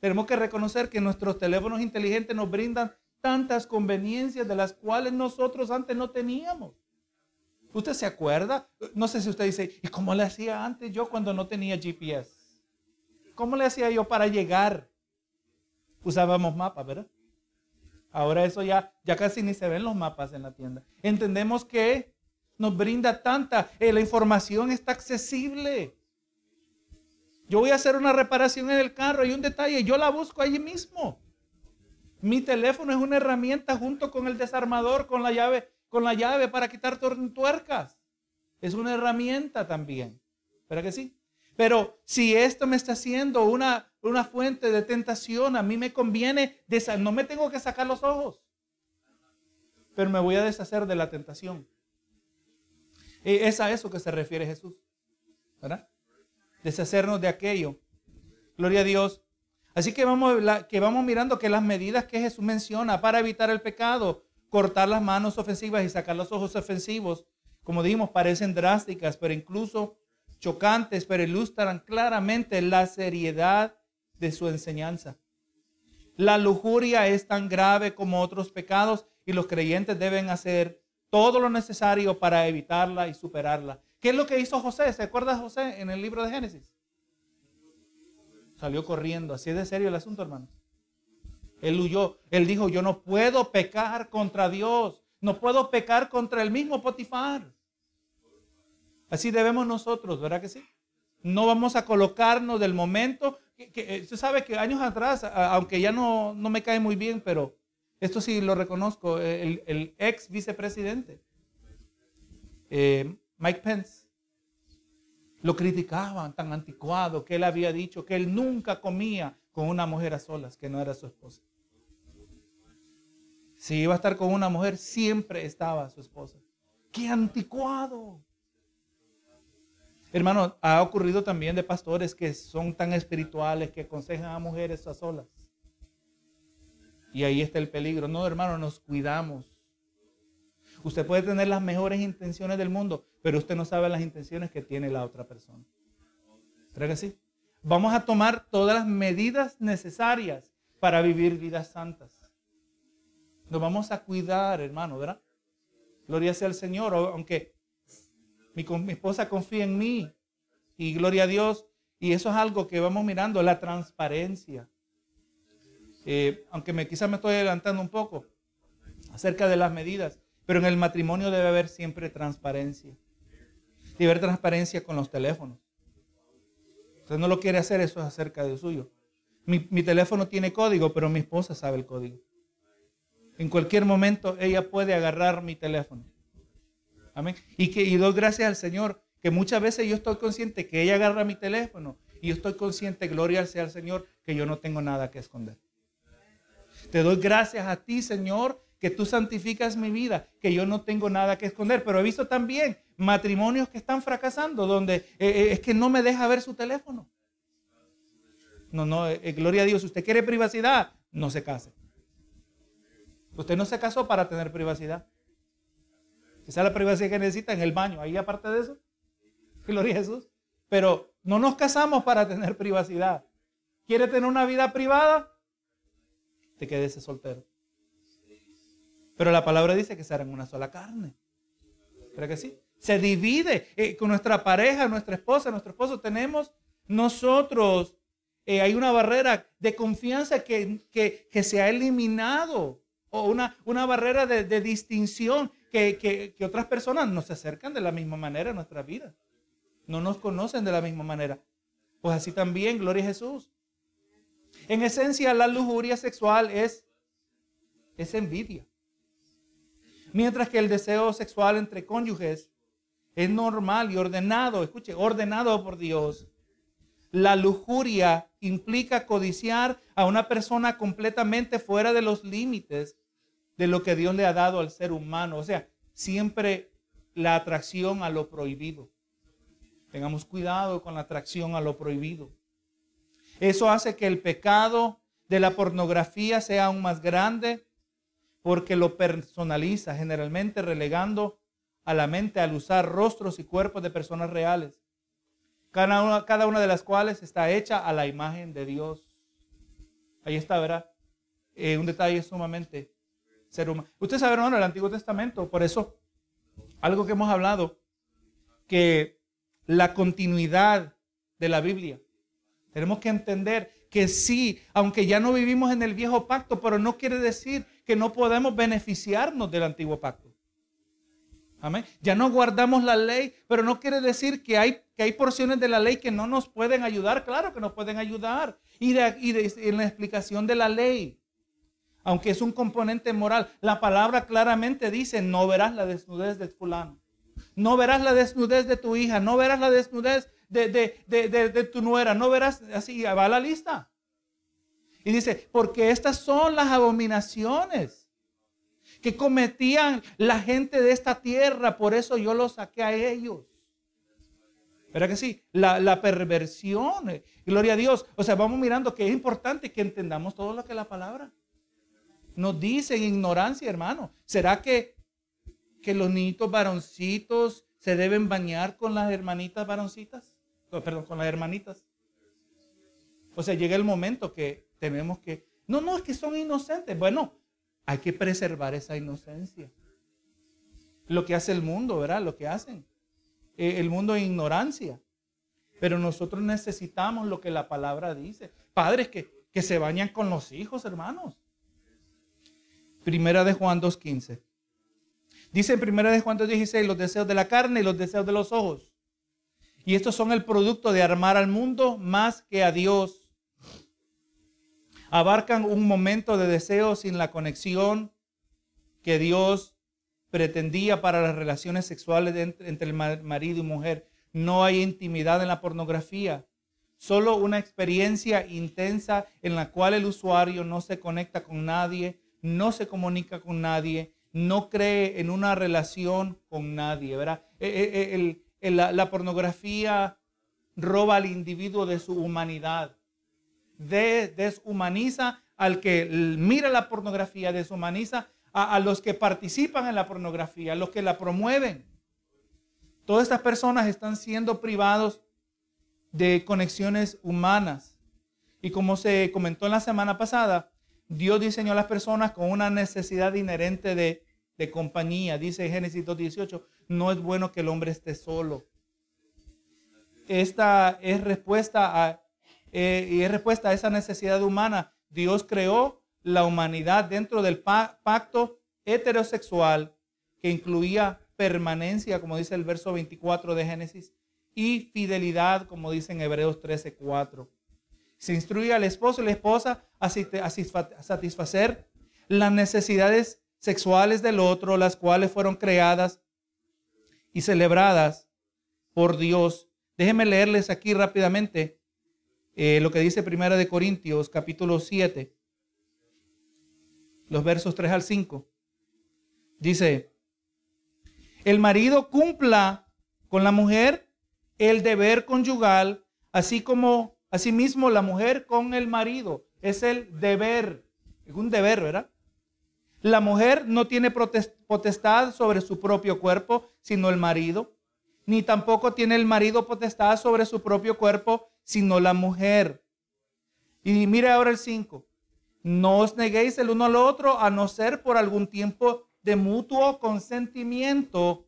Tenemos que reconocer que nuestros teléfonos inteligentes nos brindan tantas conveniencias de las cuales nosotros antes no teníamos. ¿Usted se acuerda? No sé si usted dice, ¿y cómo le hacía antes yo cuando no tenía GPS? ¿Cómo le hacía yo para llegar? Usábamos mapas, ¿verdad? Ahora eso ya, ya casi ni se ven los mapas en la tienda. Entendemos que nos brinda tanta, eh, la información está accesible. Yo voy a hacer una reparación en el carro y un detalle, yo la busco allí mismo. Mi teléfono es una herramienta junto con el desarmador, con la llave, con la llave para quitar tuercas. Es una herramienta también. ¿Verdad que sí? Pero si esto me está haciendo una, una fuente de tentación, a mí me conviene, no me tengo que sacar los ojos, pero me voy a deshacer de la tentación. E, es a eso que se refiere Jesús. ¿Verdad? Deshacernos de aquello. Gloria a Dios. Así que vamos, que vamos mirando que las medidas que Jesús menciona para evitar el pecado, cortar las manos ofensivas y sacar los ojos ofensivos, como dijimos, parecen drásticas, pero incluso chocantes, pero ilustran claramente la seriedad de su enseñanza. La lujuria es tan grave como otros pecados y los creyentes deben hacer todo lo necesario para evitarla y superarla. ¿Qué es lo que hizo José? ¿Se acuerda José en el libro de Génesis? Salió corriendo. Así es de serio el asunto, hermano. Él huyó. Él dijo, yo no puedo pecar contra Dios. No puedo pecar contra el mismo Potifar. Así debemos nosotros, ¿verdad que sí? No vamos a colocarnos del momento. Que, eh, usted sabe que años atrás, aunque ya no, no me cae muy bien, pero esto sí lo reconozco, el, ex vicepresidente, eh, Mike Pence, lo criticaban tan anticuado que él había dicho que él nunca comía con una mujer a solas, que no era su esposa. Si iba a estar con una mujer, siempre estaba su esposa. ¡Qué anticuado! Hermano, ha ocurrido también de pastores que son tan espirituales que aconsejan a mujeres a solas. Y ahí está el peligro. No, hermano, nos cuidamos. Usted puede tener las mejores intenciones del mundo, pero usted no sabe las intenciones que tiene la otra persona. ¿Cree que sí? Vamos a tomar todas las medidas necesarias para vivir vidas santas. Nos vamos a cuidar, hermano, ¿verdad? Gloria sea al Señor, aunque mi, mi esposa confía en mí y gloria a Dios. Y eso es algo que vamos mirando, la transparencia. Eh, aunque me, quizás me estoy adelantando un poco acerca de las medidas. Pero en el matrimonio debe haber siempre transparencia. Debe haber transparencia con los teléfonos. Usted no lo quiere hacer, eso es acerca de suyo. Mi, teléfono tiene código, pero mi esposa sabe el código. En cualquier momento ella puede agarrar mi teléfono. Amén. Y, que, y doy gracias al Señor que muchas veces yo estoy consciente que ella agarra mi teléfono y yo estoy consciente, gloria sea al Señor, que yo no tengo nada que esconder. Te doy gracias a ti, Señor, que tú santificas mi vida, que yo no tengo nada que esconder. Pero he visto también matrimonios que están fracasando, donde eh, eh, es que no me deja ver su teléfono. No, no, eh, gloria a Dios. Usted quiere privacidad, no se case. Usted no se casó para tener privacidad. Esa es la privacidad que necesita en el baño. Ahí aparte de eso, gloria a Jesús. Pero no nos casamos para tener privacidad. ¿Quiere tener una vida privada? Te quedes soltero. Pero la palabra dice que serán una sola carne. ¿Cree que sí? Se divide eh, con nuestra pareja, nuestra esposa, nuestro esposo. Tenemos nosotros, eh, hay una barrera de confianza que, que, se ha eliminado. O una, una barrera de, distinción que, que, otras personas no se acercan de la misma manera a nuestra vida. No nos conocen de la misma manera. Pues así también, gloria a Jesús. En esencia, la lujuria sexual es es envidia. Mientras que el deseo sexual entre cónyuges es normal y ordenado, escuche, ordenado por Dios. La lujuria implica codiciar a una persona completamente fuera de los límites de lo que Dios le ha dado al ser humano. O sea, siempre la atracción a lo prohibido. Tengamos cuidado con la atracción a lo prohibido. Eso hace que el pecado de la pornografía sea aún más grande porque lo personaliza, generalmente relegando a la mente al usar rostros y cuerpos de personas reales, cada una, de las cuales está hecha a la imagen de Dios. Ahí está, ¿verdad? Eh, un detalle sumamente ser humano. Usted sabe, hermano, el Antiguo Testamento, por eso, algo que hemos hablado, que la continuidad de la Biblia, tenemos que entender que sí, aunque ya no vivimos en el viejo pacto, pero no quiere decir que no podemos beneficiarnos del antiguo pacto. Amén. Ya no guardamos la ley, pero no quiere decir que hay, que hay porciones de la ley que no nos pueden ayudar. Claro que nos pueden ayudar. Y, de, en la explicación de la ley, aunque es un componente moral, la palabra claramente dice, no verás la desnudez de fulano. No verás la desnudez de tu hija, no verás la desnudez de, tu nuera, no verás, así va la lista. Y dice, porque estas son las abominaciones que cometían la gente de esta tierra, por eso yo los saqué a ellos. ¿Verdad que sí? La, perversión, eh, gloria a Dios. O sea, vamos mirando que es importante que entendamos todo lo que la palabra nos dice en ignorancia, hermano. ¿Será que, que los niñitos varoncitos se deben bañar con las hermanitas varoncitas? perdón, con las hermanitas. O sea, llega el momento que tenemos que... No, no, es que son inocentes. Bueno, hay que preservar esa inocencia. Lo que hace el mundo, ¿verdad? Lo que hacen. Eh, el mundo es ignorancia. Pero nosotros necesitamos lo que la palabra dice. Padres que, que se bañan con los hijos, hermanos. Primera de Juan 2.15. Dice en Primera de Juan 2.16 los deseos de la carne y los deseos de los ojos. Y estos son el producto de armar al mundo más que a Dios abarcan un momento de deseo sin la conexión que Dios pretendía para las relaciones sexuales entre el marido y mujer. No hay intimidad en la pornografía, solo una experiencia intensa en la cual el usuario no se conecta con nadie, no se comunica con nadie, no cree en una relación con nadie. ¿verdad? Eh, eh, eh, la pornografía roba al individuo de su humanidad deshumaniza al que mira la pornografía, deshumaniza a, los que participan en la pornografía, a los que la promueven. Todas estas personas están siendo privados de conexiones humanas. Y como se comentó en la semana pasada, Dios diseñó a las personas con una necesidad inherente de, de compañía. Dice Génesis 2.18, no es bueno que el hombre esté solo. Esta es respuesta a eh, y es respuesta a esa necesidad humana. Dios creó la humanidad dentro del pacto heterosexual que incluía permanencia, como dice el verso 24 de Génesis, y fidelidad, como dice en Hebreos 13:4. Se instruye al esposo y la esposa a satisfacer las necesidades sexuales del otro, las cuales fueron creadas y celebradas por Dios. Déjenme leerles aquí rápidamente eh, lo que dice Primera de Corintios capítulo 7, los versos 3 al 5. Dice, el marido cumpla con la mujer el deber conyugal, así como asimismo la mujer con el marido. Es el deber, es un deber, ¿verdad? La mujer no tiene potestad sobre su propio cuerpo, sino el marido, ni tampoco tiene el marido potestad sobre su propio cuerpo, sino la mujer. Y mire ahora el 5. No os neguéis el uno al otro a no ser por algún tiempo de mutuo consentimiento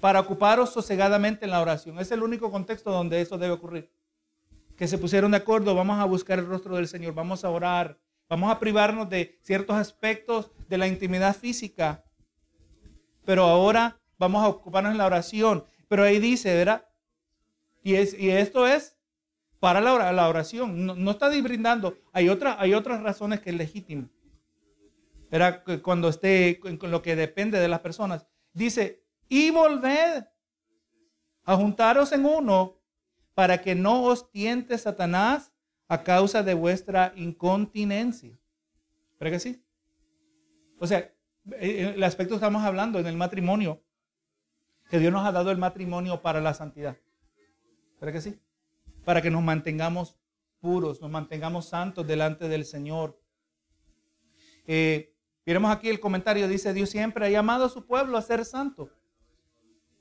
para ocuparos sosegadamente en la oración. Es el único contexto donde eso debe ocurrir. Que se pusieron de acuerdo, vamos a buscar el rostro del Señor, vamos a orar, vamos a privarnos de ciertos aspectos de la intimidad física. Pero ahora vamos a ocuparnos en la oración. Pero ahí dice, ¿verdad? Y, es, y esto es para la, oración. No, está brindando. Hay, hay otras razones que es legítimo. Era cuando esté con lo que depende de las personas. Dice, y volved a juntaros en uno para que no os tiente Satanás a causa de vuestra incontinencia. ¿Pero que sí? O sea, eh, eh, el aspecto que estamos hablando en el matrimonio, que Dios nos ha dado el matrimonio para la santidad. ¿Pero que sí? Para que nos mantengamos puros, nos mantengamos santos delante del Señor. Eh, Miremos aquí el comentario, dice, Dios siempre ha llamado a su pueblo a ser santo,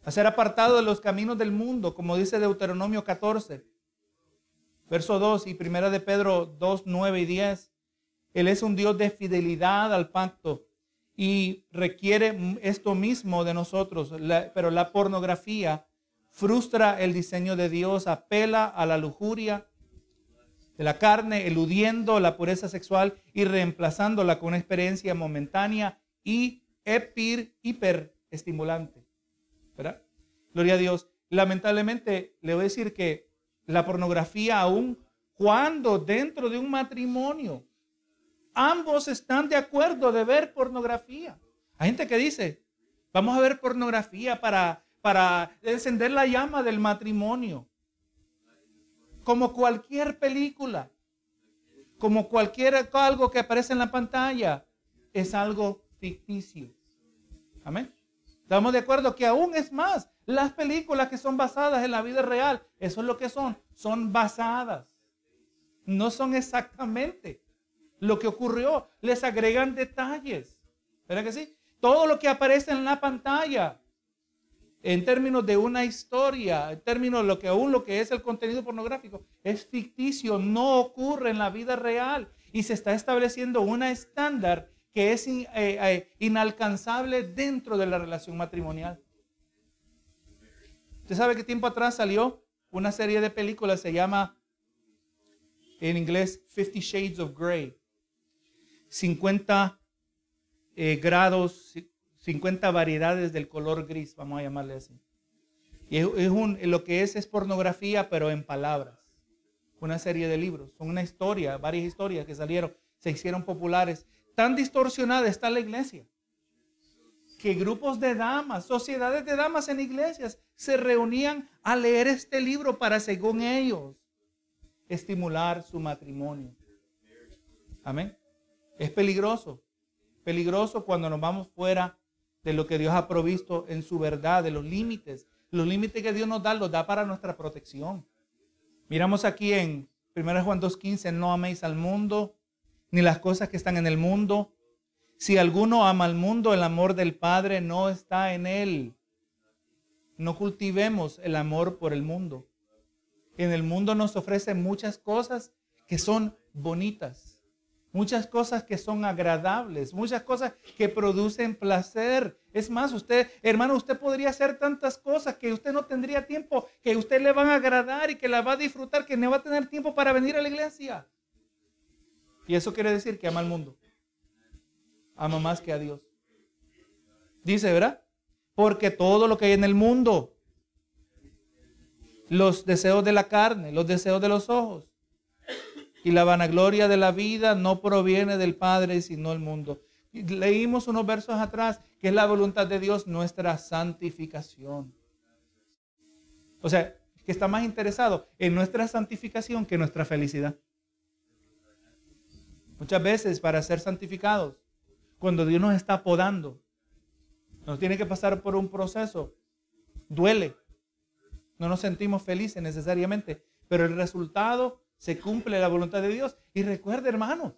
a ser apartado de los caminos del mundo, como dice Deuteronomio 14, verso 2 y primera de Pedro 2, 9 y 10. Él es un Dios de fidelidad al pacto y requiere esto mismo de nosotros, pero la pornografía frustra el diseño de Dios, apela a la lujuria, de la carne, eludiendo la pureza sexual y reemplazándola con una experiencia momentánea y epir, hiperestimulante. ¿Verdad? Gloria a Dios. Lamentablemente, le voy a decir que la pornografía aún cuando dentro de un matrimonio ambos están de acuerdo de ver pornografía. Hay gente que dice, vamos a ver pornografía para, para encender la llama del matrimonio como cualquier película, como cualquier algo que aparece en la pantalla, es algo ficticio. Amén. Estamos de acuerdo que aún es más, las películas que son basadas en la vida real, eso es lo que son, son basadas. No son exactamente lo que ocurrió, les agregan detalles. ¿Verdad que sí? Todo lo que aparece en la pantalla en términos de una historia, en términos de lo que aún lo que es el contenido pornográfico, es ficticio, no ocurre en la vida real y se está estableciendo una estándar que es eh, eh, inalcanzable dentro de la relación matrimonial. ¿Usted sabe qué tiempo atrás salió una serie de películas, se llama en inglés Fifty Shades of Grey? 50 eh, grados, 50 variedades del color gris, vamos a llamarle así. Y es, un, lo que es es pornografía, pero en palabras. Una serie de libros, son una historia, varias historias que salieron, se hicieron populares. Tan distorsionada está la iglesia que grupos de damas, sociedades de damas en iglesias se reunían a leer este libro para, según ellos, estimular su matrimonio. Amén. Es peligroso, peligroso cuando nos vamos fuera de lo que Dios ha provisto en su verdad, de los límites. Los límites que Dios nos da, los da para nuestra protección. Miramos aquí en 1 Juan 2.15, no améis al mundo, ni las cosas que están en el mundo. Si alguno ama al mundo, el amor del Padre no está en él. No cultivemos el amor por el mundo. En el mundo nos ofrece muchas cosas que son bonitas muchas cosas que son agradables, muchas cosas que producen placer. Es más, usted, hermano, usted podría hacer tantas cosas que usted no tendría tiempo, que usted le van a agradar y que la va a disfrutar, que no va a tener tiempo para venir a la iglesia. Y eso quiere decir que ama al mundo. Ama más que a Dios. Dice, ¿verdad? Porque todo lo que hay en el mundo, los deseos de la carne, los deseos de los ojos, y la vanagloria de la vida no proviene del Padre, sino del mundo. Leímos unos versos atrás que es la voluntad de Dios nuestra santificación. O sea, que está más interesado en nuestra santificación que en nuestra felicidad. Muchas veces para ser santificados, cuando Dios nos está podando, nos tiene que pasar por un proceso. Duele. No nos sentimos felices necesariamente, pero el resultado se cumple la voluntad de Dios. Y recuerde, hermanos,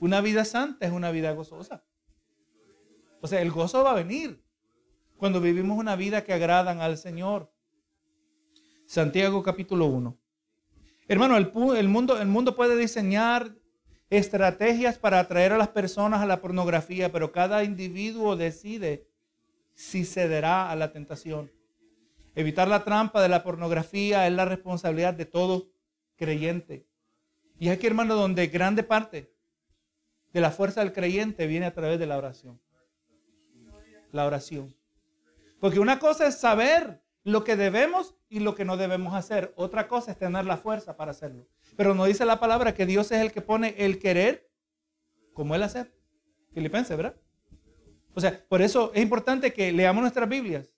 una vida santa es una vida gozosa. O sea, el gozo va a venir cuando vivimos una vida que agradan al Señor. Santiago capítulo 1. Hermano, el, el, mundo, el mundo puede diseñar estrategias para atraer a las personas a la pornografía, pero cada individuo decide si cederá a la tentación. Evitar la trampa de la pornografía es la responsabilidad de todos creyente. Y aquí, hermano, donde grande parte de la fuerza del creyente viene a través de la oración. La oración. Porque una cosa es saber lo que debemos y lo que no debemos hacer. Otra cosa es tener la fuerza para hacerlo. Pero no dice la palabra que Dios es el que pone el querer como el hacer. Filipenses, ¿verdad? O sea, por eso es importante que leamos nuestras Biblias.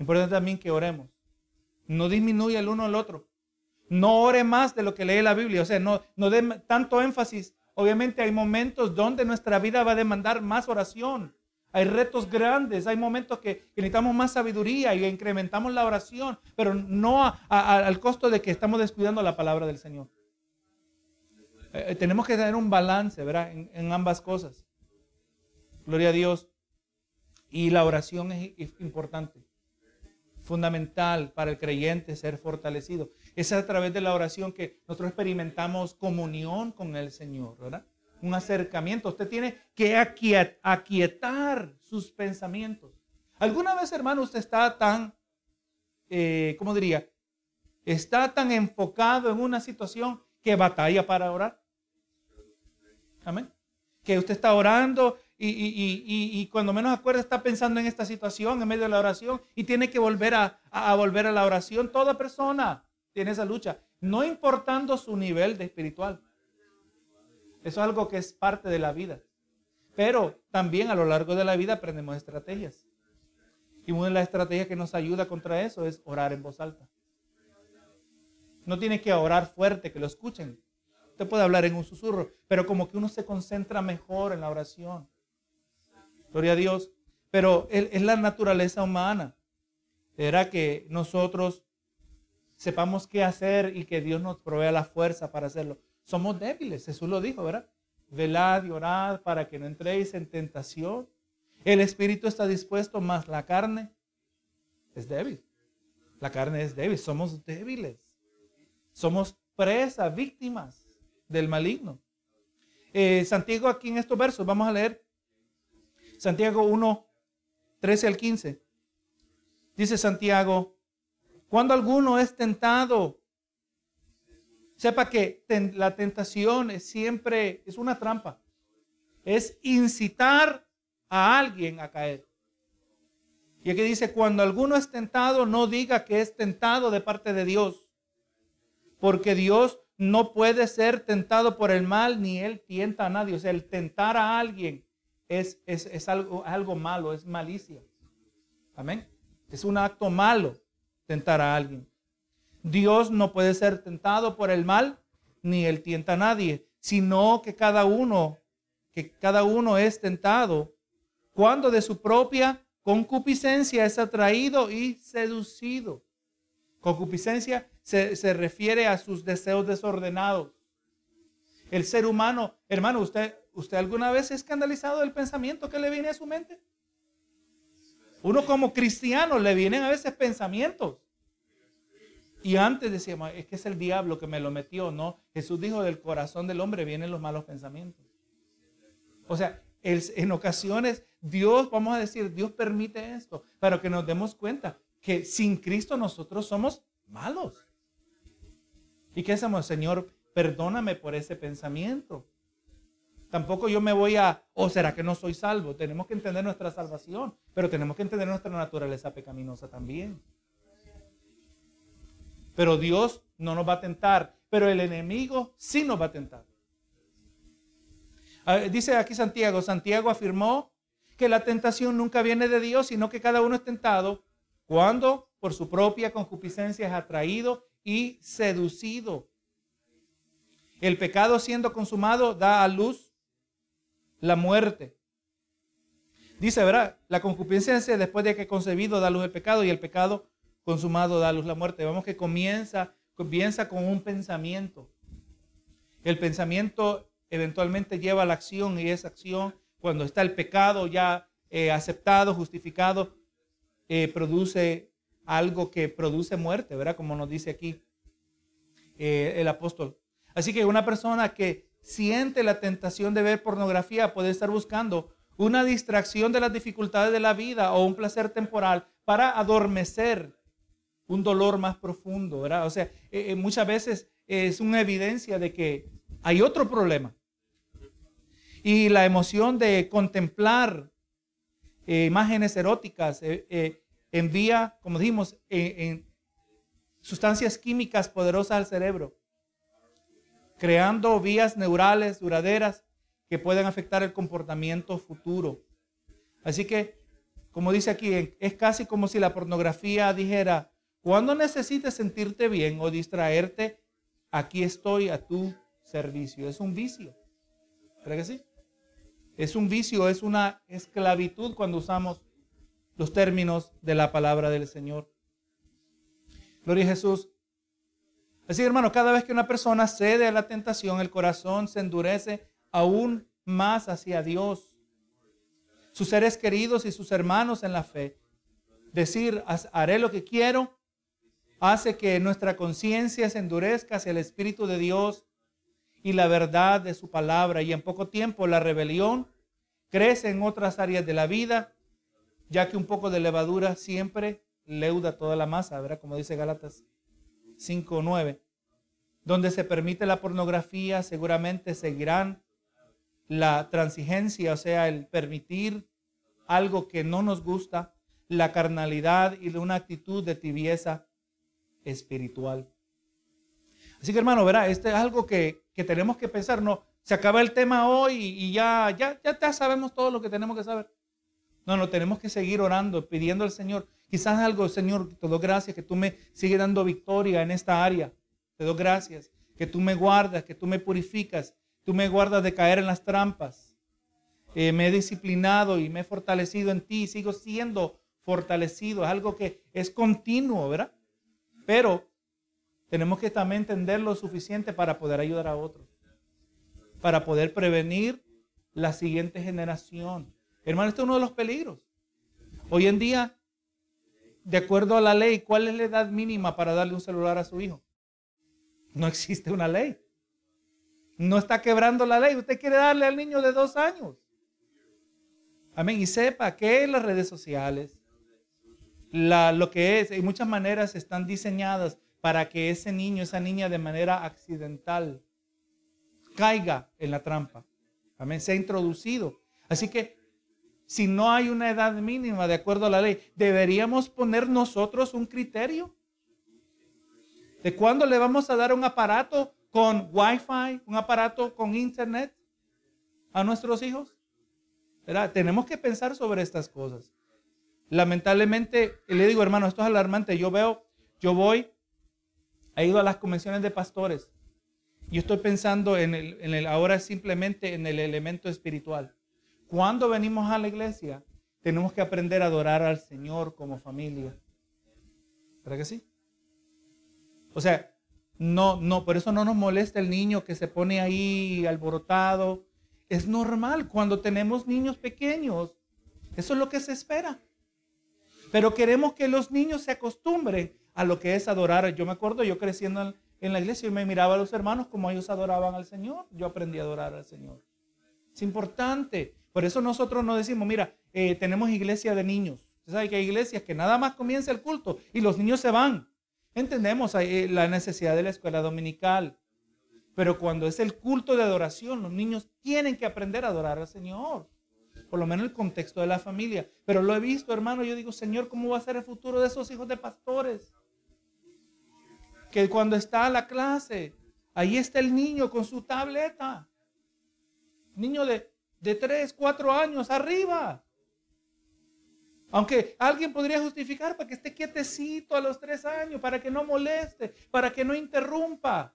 Importante también que oremos. No disminuya el uno al otro. No ore más de lo que lee la Biblia. O sea, no, no dé tanto énfasis. Obviamente hay momentos donde nuestra vida va a demandar más oración. Hay retos grandes, hay momentos que, necesitamos más sabiduría y incrementamos la oración, pero no al costo de que estamos descuidando la palabra del Señor. Eh, eh, tenemos que tener un balance, ¿verdad? En, ambas cosas. Gloria a Dios. Y la oración es, importante, fundamental para el creyente ser fortalecido. Es a través de la oración que nosotros experimentamos comunión con el Señor, ¿verdad? Un acercamiento. Usted tiene que aquietar sus pensamientos. ¿Alguna vez, hermano, usted está tan, eh, ¿cómo diría? Está tan enfocado en una situación que batalla para orar. Amén. Que usted está orando y, cuando menos acuerda está pensando en esta situación en medio de la oración y tiene que volver a, volver a la oración. Toda persona tiene esa lucha, no importando su nivel de espiritual. Eso es algo que es parte de la vida. Pero también a lo largo de la vida aprendemos estrategias. Y una de las estrategias que nos ayuda contra eso es orar en voz alta. No tiene que orar fuerte, que lo escuchen. Usted puede hablar en un susurro, pero como que uno se concentra mejor en la oración. Gloria a Dios. Pero es la naturaleza humana. Era que nosotros sepamos qué hacer y que Dios nos provea la fuerza para hacerlo. Somos débiles, Jesús lo dijo, ¿verdad? Velad y orad para que no entréis en tentación. El espíritu está dispuesto, más la carne es débil. La carne es débil, somos débiles. Somos presa, víctimas del maligno. Eh, Santiago aquí en estos versos, vamos a leer Santiago 1, 13 al 15. Dice Santiago, cuando alguno es tentado, sepa que la tentación es siempre, es una trampa. Es incitar a alguien a caer. Y aquí dice, cuando alguno es tentado, no diga que es tentado de parte de Dios porque Dios no puede ser tentado por el mal, ni Él tienta a nadie. O sea, el tentar a alguien es, es, algo, algo malo, es malicia. Amén. Es un acto malo tentar a alguien. Dios no puede ser tentado por el mal, ni Él tienta a nadie, sino que cada uno, que cada uno es tentado cuando de su propia concupiscencia es atraído y seducido. Concupiscencia se, refiere a sus deseos desordenados. El ser humano, hermano, ¿usted, ¿usted alguna vez se ha escandalizado del pensamiento que le viene a su mente? Uno como cristiano le vienen a veces pensamientos. Y antes decíamos, es que es el diablo que me lo metió, ¿no? Jesús dijo, del corazón del hombre vienen los malos pensamientos. O sea, en ocasiones Dios, vamos a decir, Dios permite esto, para que nos demos cuenta que sin Cristo nosotros somos malos. ¿Y qué hacemos? Señor, perdóname por ese pensamiento. Tampoco yo me voy a, o oh, será que no soy salvo. Tenemos que entender nuestra salvación, pero tenemos que entender nuestra naturaleza pecaminosa también. Pero Dios no nos va a tentar, pero el enemigo sí nos va a tentar. Dice aquí Santiago, Santiago afirmó que la tentación nunca viene de Dios, sino que cada uno es tentado cuando por su propia concupiscencia es atraído y seducido. El pecado siendo consumado da a luz la muerte. Dice, ¿verdad? La concupiscencia después de que concebido da luz el pecado y el pecado consumado da luz la muerte. Vamos que comienza, comienza con un pensamiento. El pensamiento eventualmente lleva a la acción y esa acción, cuando está el pecado ya eh, aceptado, justificado, eh, produce algo que produce muerte, ¿verdad? Como nos dice aquí eh, el apóstol. Así que una persona que siente la tentación de ver pornografía puede estar buscando una distracción de las dificultades de la vida o un placer temporal para adormecer un dolor más profundo, ¿verdad? O sea, eh, muchas veces es una evidencia de que hay otro problema. Y la emoción de contemplar imágenes eróticas envía, como dijimos, sustancias químicas poderosas al cerebro, creando vías neurales duraderas que pueden afectar el comportamiento futuro. Así que, como dice aquí, es casi como si la pornografía dijera, cuando necesites sentirte bien o distraerte, aquí estoy a tu servicio. Es un vicio. ¿Verdad que sí? Es un vicio, es una esclavitud cuando usamos los términos de la palabra del Señor. Gloria a Jesús. Así, hermano, cada vez que una persona cede a la tentación, el corazón se endurece aún más hacia Dios. Sus seres queridos y sus hermanos en la fe. Decir, haré lo que quiero, hace que nuestra conciencia se endurezca hacia el Espíritu de Dios y la verdad de su palabra. Y en poco tiempo la rebelión crece en otras áreas de la vida, ya que un poco de levadura siempre leuda toda la masa, ¿verdad? Como dice Gálatas 5.9. Donde se permite la pornografía, seguramente seguirán la transigencia, o sea, el permitir algo que no nos gusta, la carnalidad y una actitud de tibieza espiritual. Así que hermano, verá, este es algo que, tenemos que pensar. No, se acaba el tema hoy y, ya, ya, ya sabemos todo lo que tenemos que saber. No, no, tenemos que seguir orando, pidiendo al Señor. Quizás algo, Señor, te doy gracias que tú me sigues dando victoria en esta área. Te doy gracias que tú me guardas, que tú me purificas, tú me guardas de caer en las trampas. Eh, me he disciplinado y me he fortalecido en ti, sigo siendo fortalecido. Es algo que es continuo, ¿verdad? Pero tenemos que también entender lo suficiente para poder ayudar a otros, para poder prevenir la siguiente generación. Hermano, este es uno de los peligros. Hoy en día, de acuerdo a la ley, ¿cuál es la edad mínima para darle un celular a su hijo? No existe una ley. No está quebrando la ley. Usted quiere darle al niño de dos años. Amén. Y sepa que las redes sociales, lo que es, en muchas maneras están diseñadas para que ese niño, esa niña de manera accidental caiga en la trampa. Amén, se ha introducido. Así que si no hay una edad mínima de acuerdo a la ley, deberíamos poner nosotros un criterio de cuándo le vamos a dar un aparato con wifi, un aparato con internet a nuestros hijos. Tenemos que pensar sobre estas cosas. Lamentablemente, le digo, hermano, esto es alarmante. Yo veo, yo voy, he ido a las convenciones de pastores. Y estoy pensando en el, en el, ahora simplemente en el elemento espiritual. Cuando venimos a la iglesia, tenemos que aprender a adorar al Señor como familia. ¿Verdad que sí? O sea, no, no, por eso no nos molesta el niño que se pone ahí alborotado. Es normal cuando tenemos niños pequeños. Eso es lo que se espera. Pero queremos que los niños se acostumbren a lo que es adorar. Yo me acuerdo, yo creciendo en la iglesia, y me miraba a los hermanos como ellos adoraban al Señor. Yo aprendí a adorar al Señor. Es importante. Por eso nosotros no decimos, mira, eh, tenemos iglesia de niños. Usted sabe que hay iglesias que nada más comienza el culto y los niños se van. Entendemos eh, la necesidad de la escuela dominical. Pero cuando es el culto de adoración, los niños tienen que aprender a adorar al Señor por lo menos el contexto de la familia. Pero lo he visto, hermano, yo digo, Señor, ¿cómo va a ser el futuro de esos hijos de pastores? Que cuando está a la clase, ahí está el niño con su tableta. Niño de, de 3, 4 años arriba. Aunque alguien podría justificar para que esté quietecito a los tres años, para que no moleste, para que no interrumpa.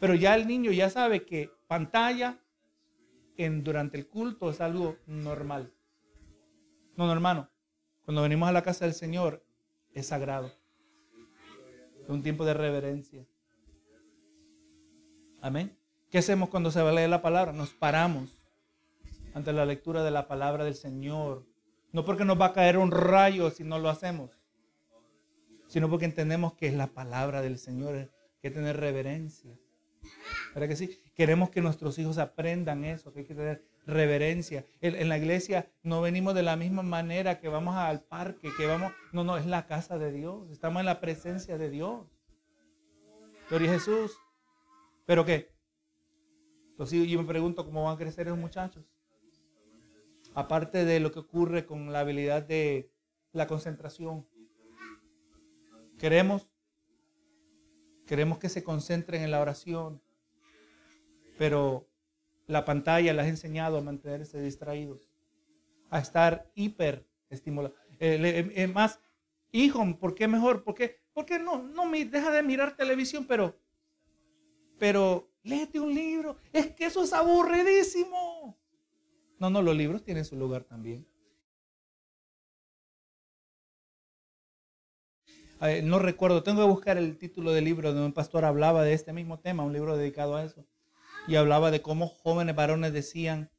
Pero ya el niño ya sabe que pantalla, en, durante el culto es algo normal. No, no, hermano. Cuando venimos a la casa del Señor es sagrado. Es un tiempo de reverencia. Amén. ¿Qué hacemos cuando se va a leer la palabra? Nos paramos ante la lectura de la palabra del Señor. No porque nos va a caer un rayo si no lo hacemos, sino porque entendemos que es la palabra del Señor. Que tener reverencia. ¿Verdad que sí? Queremos que nuestros hijos aprendan eso, que hay que tener reverencia. En, la iglesia no venimos de la misma manera que vamos al parque, que vamos, no, no, es la casa de Dios. Estamos en la presencia de Dios. Gloria a Jesús. ¿Pero qué? Entonces yo me pregunto cómo van a crecer esos muchachos. Aparte de lo que ocurre con la habilidad de la concentración. Queremos Queremos que se concentren en la oración. Pero la pantalla les ha enseñado a mantenerse distraídos, a estar hiper estimulados. Eh, eh, más, hijo, ¿por qué mejor? ¿Por qué, ¿Por qué no, no deja de mirar televisión, pero, pero léete un libro? Es que eso es aburridísimo. No, no, los libros tienen su lugar también. no recuerdo, tengo que buscar el título del libro donde un pastor hablaba de este mismo tema, un libro dedicado a eso. Y hablaba de cómo jóvenes varones decían,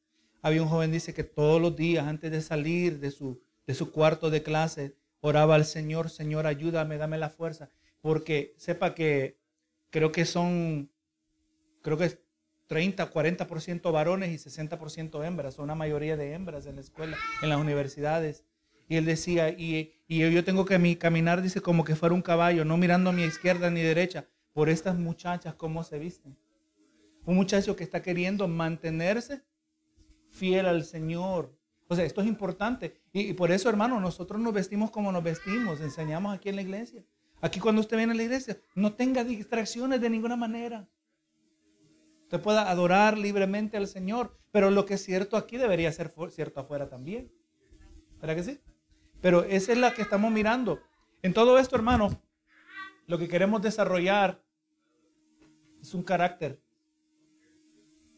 había un joven dice que todos los días antes de salir de su, de su cuarto de clase, oraba al Señor, Señor, ayúdame, dame la fuerza. Porque sepa que creo que son, creo que es 30, 40% varones y 60% hembras, son una mayoría de hembras en la escuela, en las universidades. Y él decía, y, yo tengo que caminar, dice, como que fuera un caballo, no mirando a mi izquierda ni derecha, por estas muchachas, cómo se visten. Un muchacho que está queriendo mantenerse fiel al Señor. O sea, esto es importante. Y, por eso, hermano, nosotros nos vestimos como nos vestimos, enseñamos aquí en la iglesia. Aquí cuando usted viene a la iglesia, no tenga distracciones de ninguna manera. Usted pueda adorar libremente al Señor, pero lo que es cierto aquí debería ser cierto afuera también. ¿Verdad que sí? Pero esa es la que estamos mirando. En todo esto, hermano, lo que queremos desarrollar es un carácter.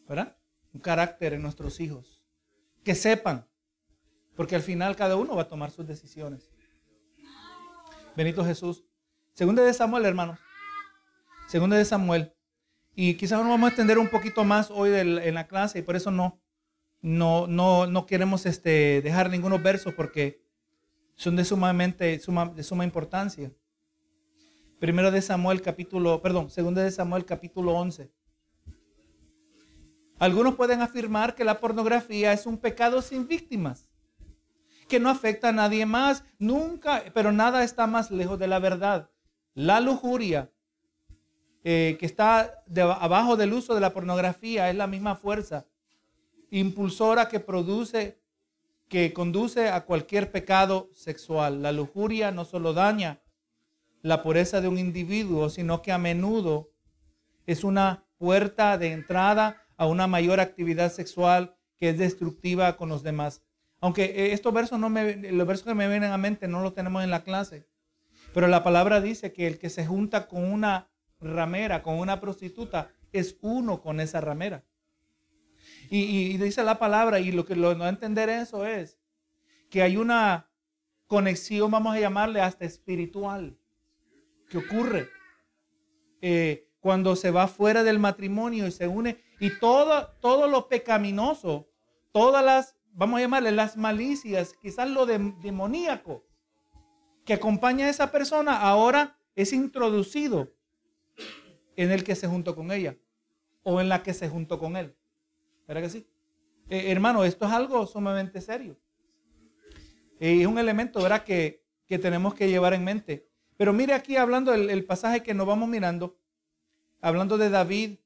¿Verdad? Un carácter en nuestros hijos. Que sepan. Porque al final cada uno va a tomar sus decisiones. Benito Jesús. Segunda de Samuel, hermanos. Segunda de Samuel. Y quizás nos vamos a extender un poquito más hoy en la clase y por eso no, no, no, no queremos este, dejar ningunos versos porque son de sumamente suma, de suma importancia. Primero de Samuel capítulo, perdón, segundo de Samuel capítulo 11. Algunos pueden afirmar que la pornografía es un pecado sin víctimas, que no afecta a nadie más, nunca, pero nada está más lejos de la verdad. La lujuria eh, que está abajo del uso de la pornografía es la misma fuerza impulsora que produce que conduce a cualquier pecado sexual. La lujuria no solo daña la pureza de un individuo, sino que a menudo es una puerta de entrada a una mayor actividad sexual que es destructiva con los demás. Aunque eh, estos versos no me, los versos que me vienen a mente no los tenemos en la clase, pero la palabra dice que el que se junta con una ramera, con una prostituta, es uno con esa ramera. Y, dice la palabra, y lo que lo, no entender eso es que hay una conexión, vamos a llamarle hasta espiritual, que ocurre eh, cuando se va fuera del matrimonio y se une, y todo, lo pecaminoso, todas las, vamos a llamarle las malicias, quizás lo demoníaco que acompaña a esa persona, ahora es introducido en el que se juntó con ella o en la que se juntó con él. ¿Verdad que sí? Eh, hermano, esto es algo sumamente serio. Y es un elemento, ¿verdad?, que, tenemos que llevar en mente. Pero mire aquí hablando del pasaje que nos vamos mirando, hablando de David.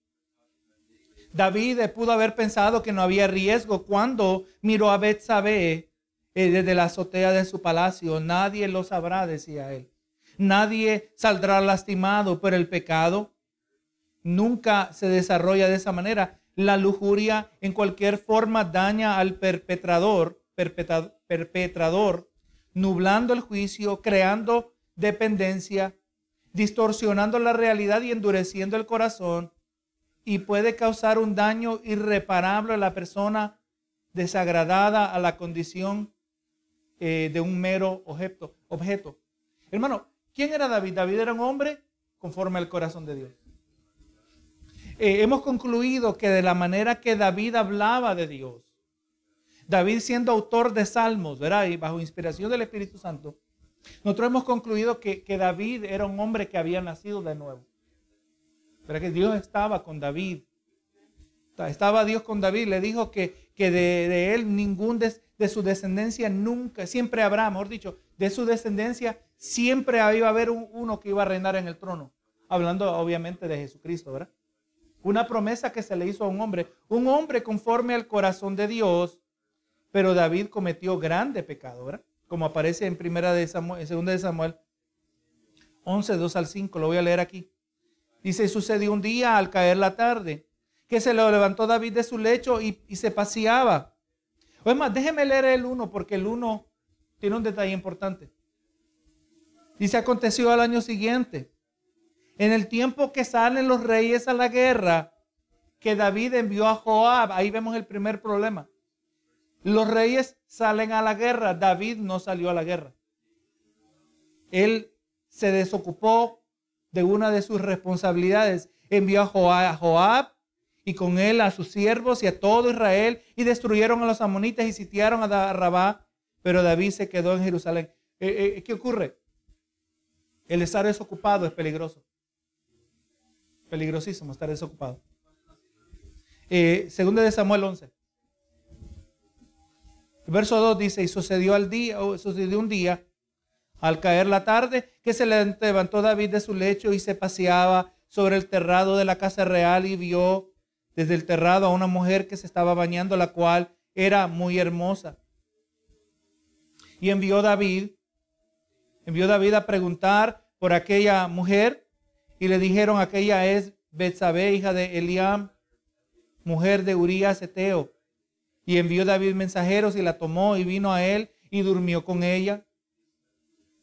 David pudo haber pensado que no había riesgo cuando miró a Betsabé eh, desde la azotea de su palacio. Nadie lo sabrá, decía él. Nadie saldrá lastimado por el pecado. Nunca se desarrolla de esa manera. La lujuria en cualquier forma daña al perpetrador, perpetrador, nublando el juicio, creando dependencia, distorsionando la realidad y endureciendo el corazón y puede causar un daño irreparable a la persona desagradada a la condición eh, de un mero objeto, objeto. Hermano, ¿quién era David? David era un hombre conforme al corazón de Dios. Eh, hemos concluido que de la manera que David hablaba de Dios, David siendo autor de salmos, ¿verdad? Y bajo inspiración del Espíritu Santo, nosotros hemos concluido que, David era un hombre que había nacido de nuevo. Pero que Dios estaba con David. Estaba Dios con David. Le dijo que, que de, él ningún de, de, su descendencia nunca, siempre habrá, mejor dicho, de su descendencia siempre iba a haber uno que iba a reinar en el trono. Hablando obviamente de Jesucristo, ¿verdad? Una promesa que se le hizo a un hombre, un hombre conforme al corazón de Dios, pero David cometió grande pecado, ¿verdad? Como aparece en primera de Samuel, en segunda de Samuel 11, 2 al 5, lo voy a leer aquí. Dice, sucedió un día al caer la tarde, que se lo levantó David de su lecho y, se paseaba. O es más, déjeme leer el 1 porque el 1 tiene un detalle importante. Dice, aconteció al año siguiente, en el tiempo que salen los reyes a la guerra, que David envió a Joab. Ahí vemos el primer problema. Los reyes salen a la guerra, David no salió a la guerra. Él se desocupó de una de sus responsabilidades. Envió a Joab, y con él a sus siervos y a todo Israel y destruyeron a los amonitas y sitiaron a Rabá, pero David se quedó en Jerusalén. Eh, eh, ¿Qué ocurre? El estar desocupado es peligroso. Peligrosísimo estar desocupado. Eh, segundo de Samuel 11. verso 2 dice, y sucedió al día, sucedió un día al caer la tarde, que se levantó David de su lecho y se paseaba sobre el terrado de la casa real y vio desde el terrado a una mujer que se estaba bañando, la cual era muy hermosa. Y envió David, envió David a preguntar por aquella mujer y le dijeron, aquella es Betsabé, hija de Eliam, mujer de Urías Eteo. Y envió David mensajeros y la tomó y vino a él y durmió con ella.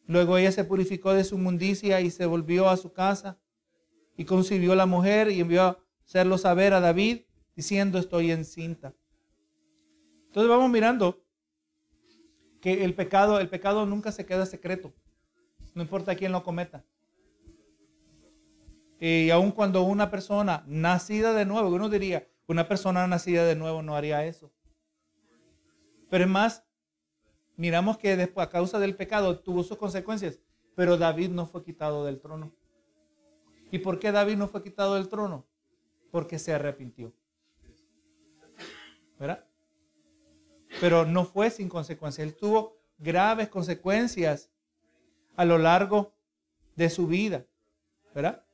Luego ella se purificó de su mundicia y se volvió a su casa y concibió la mujer y envió a hacerlo saber a David diciendo estoy encinta. Entonces vamos mirando que el pecado, el pecado nunca se queda secreto, no importa quién lo cometa. Y aun cuando una persona nacida de nuevo, uno diría, una persona nacida de nuevo no haría eso. Pero es más, miramos que después, a causa del pecado tuvo sus consecuencias, pero David no fue quitado del trono. ¿Y por qué David no fue quitado del trono? Porque se arrepintió. ¿Verdad? Pero no fue sin consecuencias. Él tuvo graves consecuencias a lo largo de su vida. ¿Verdad?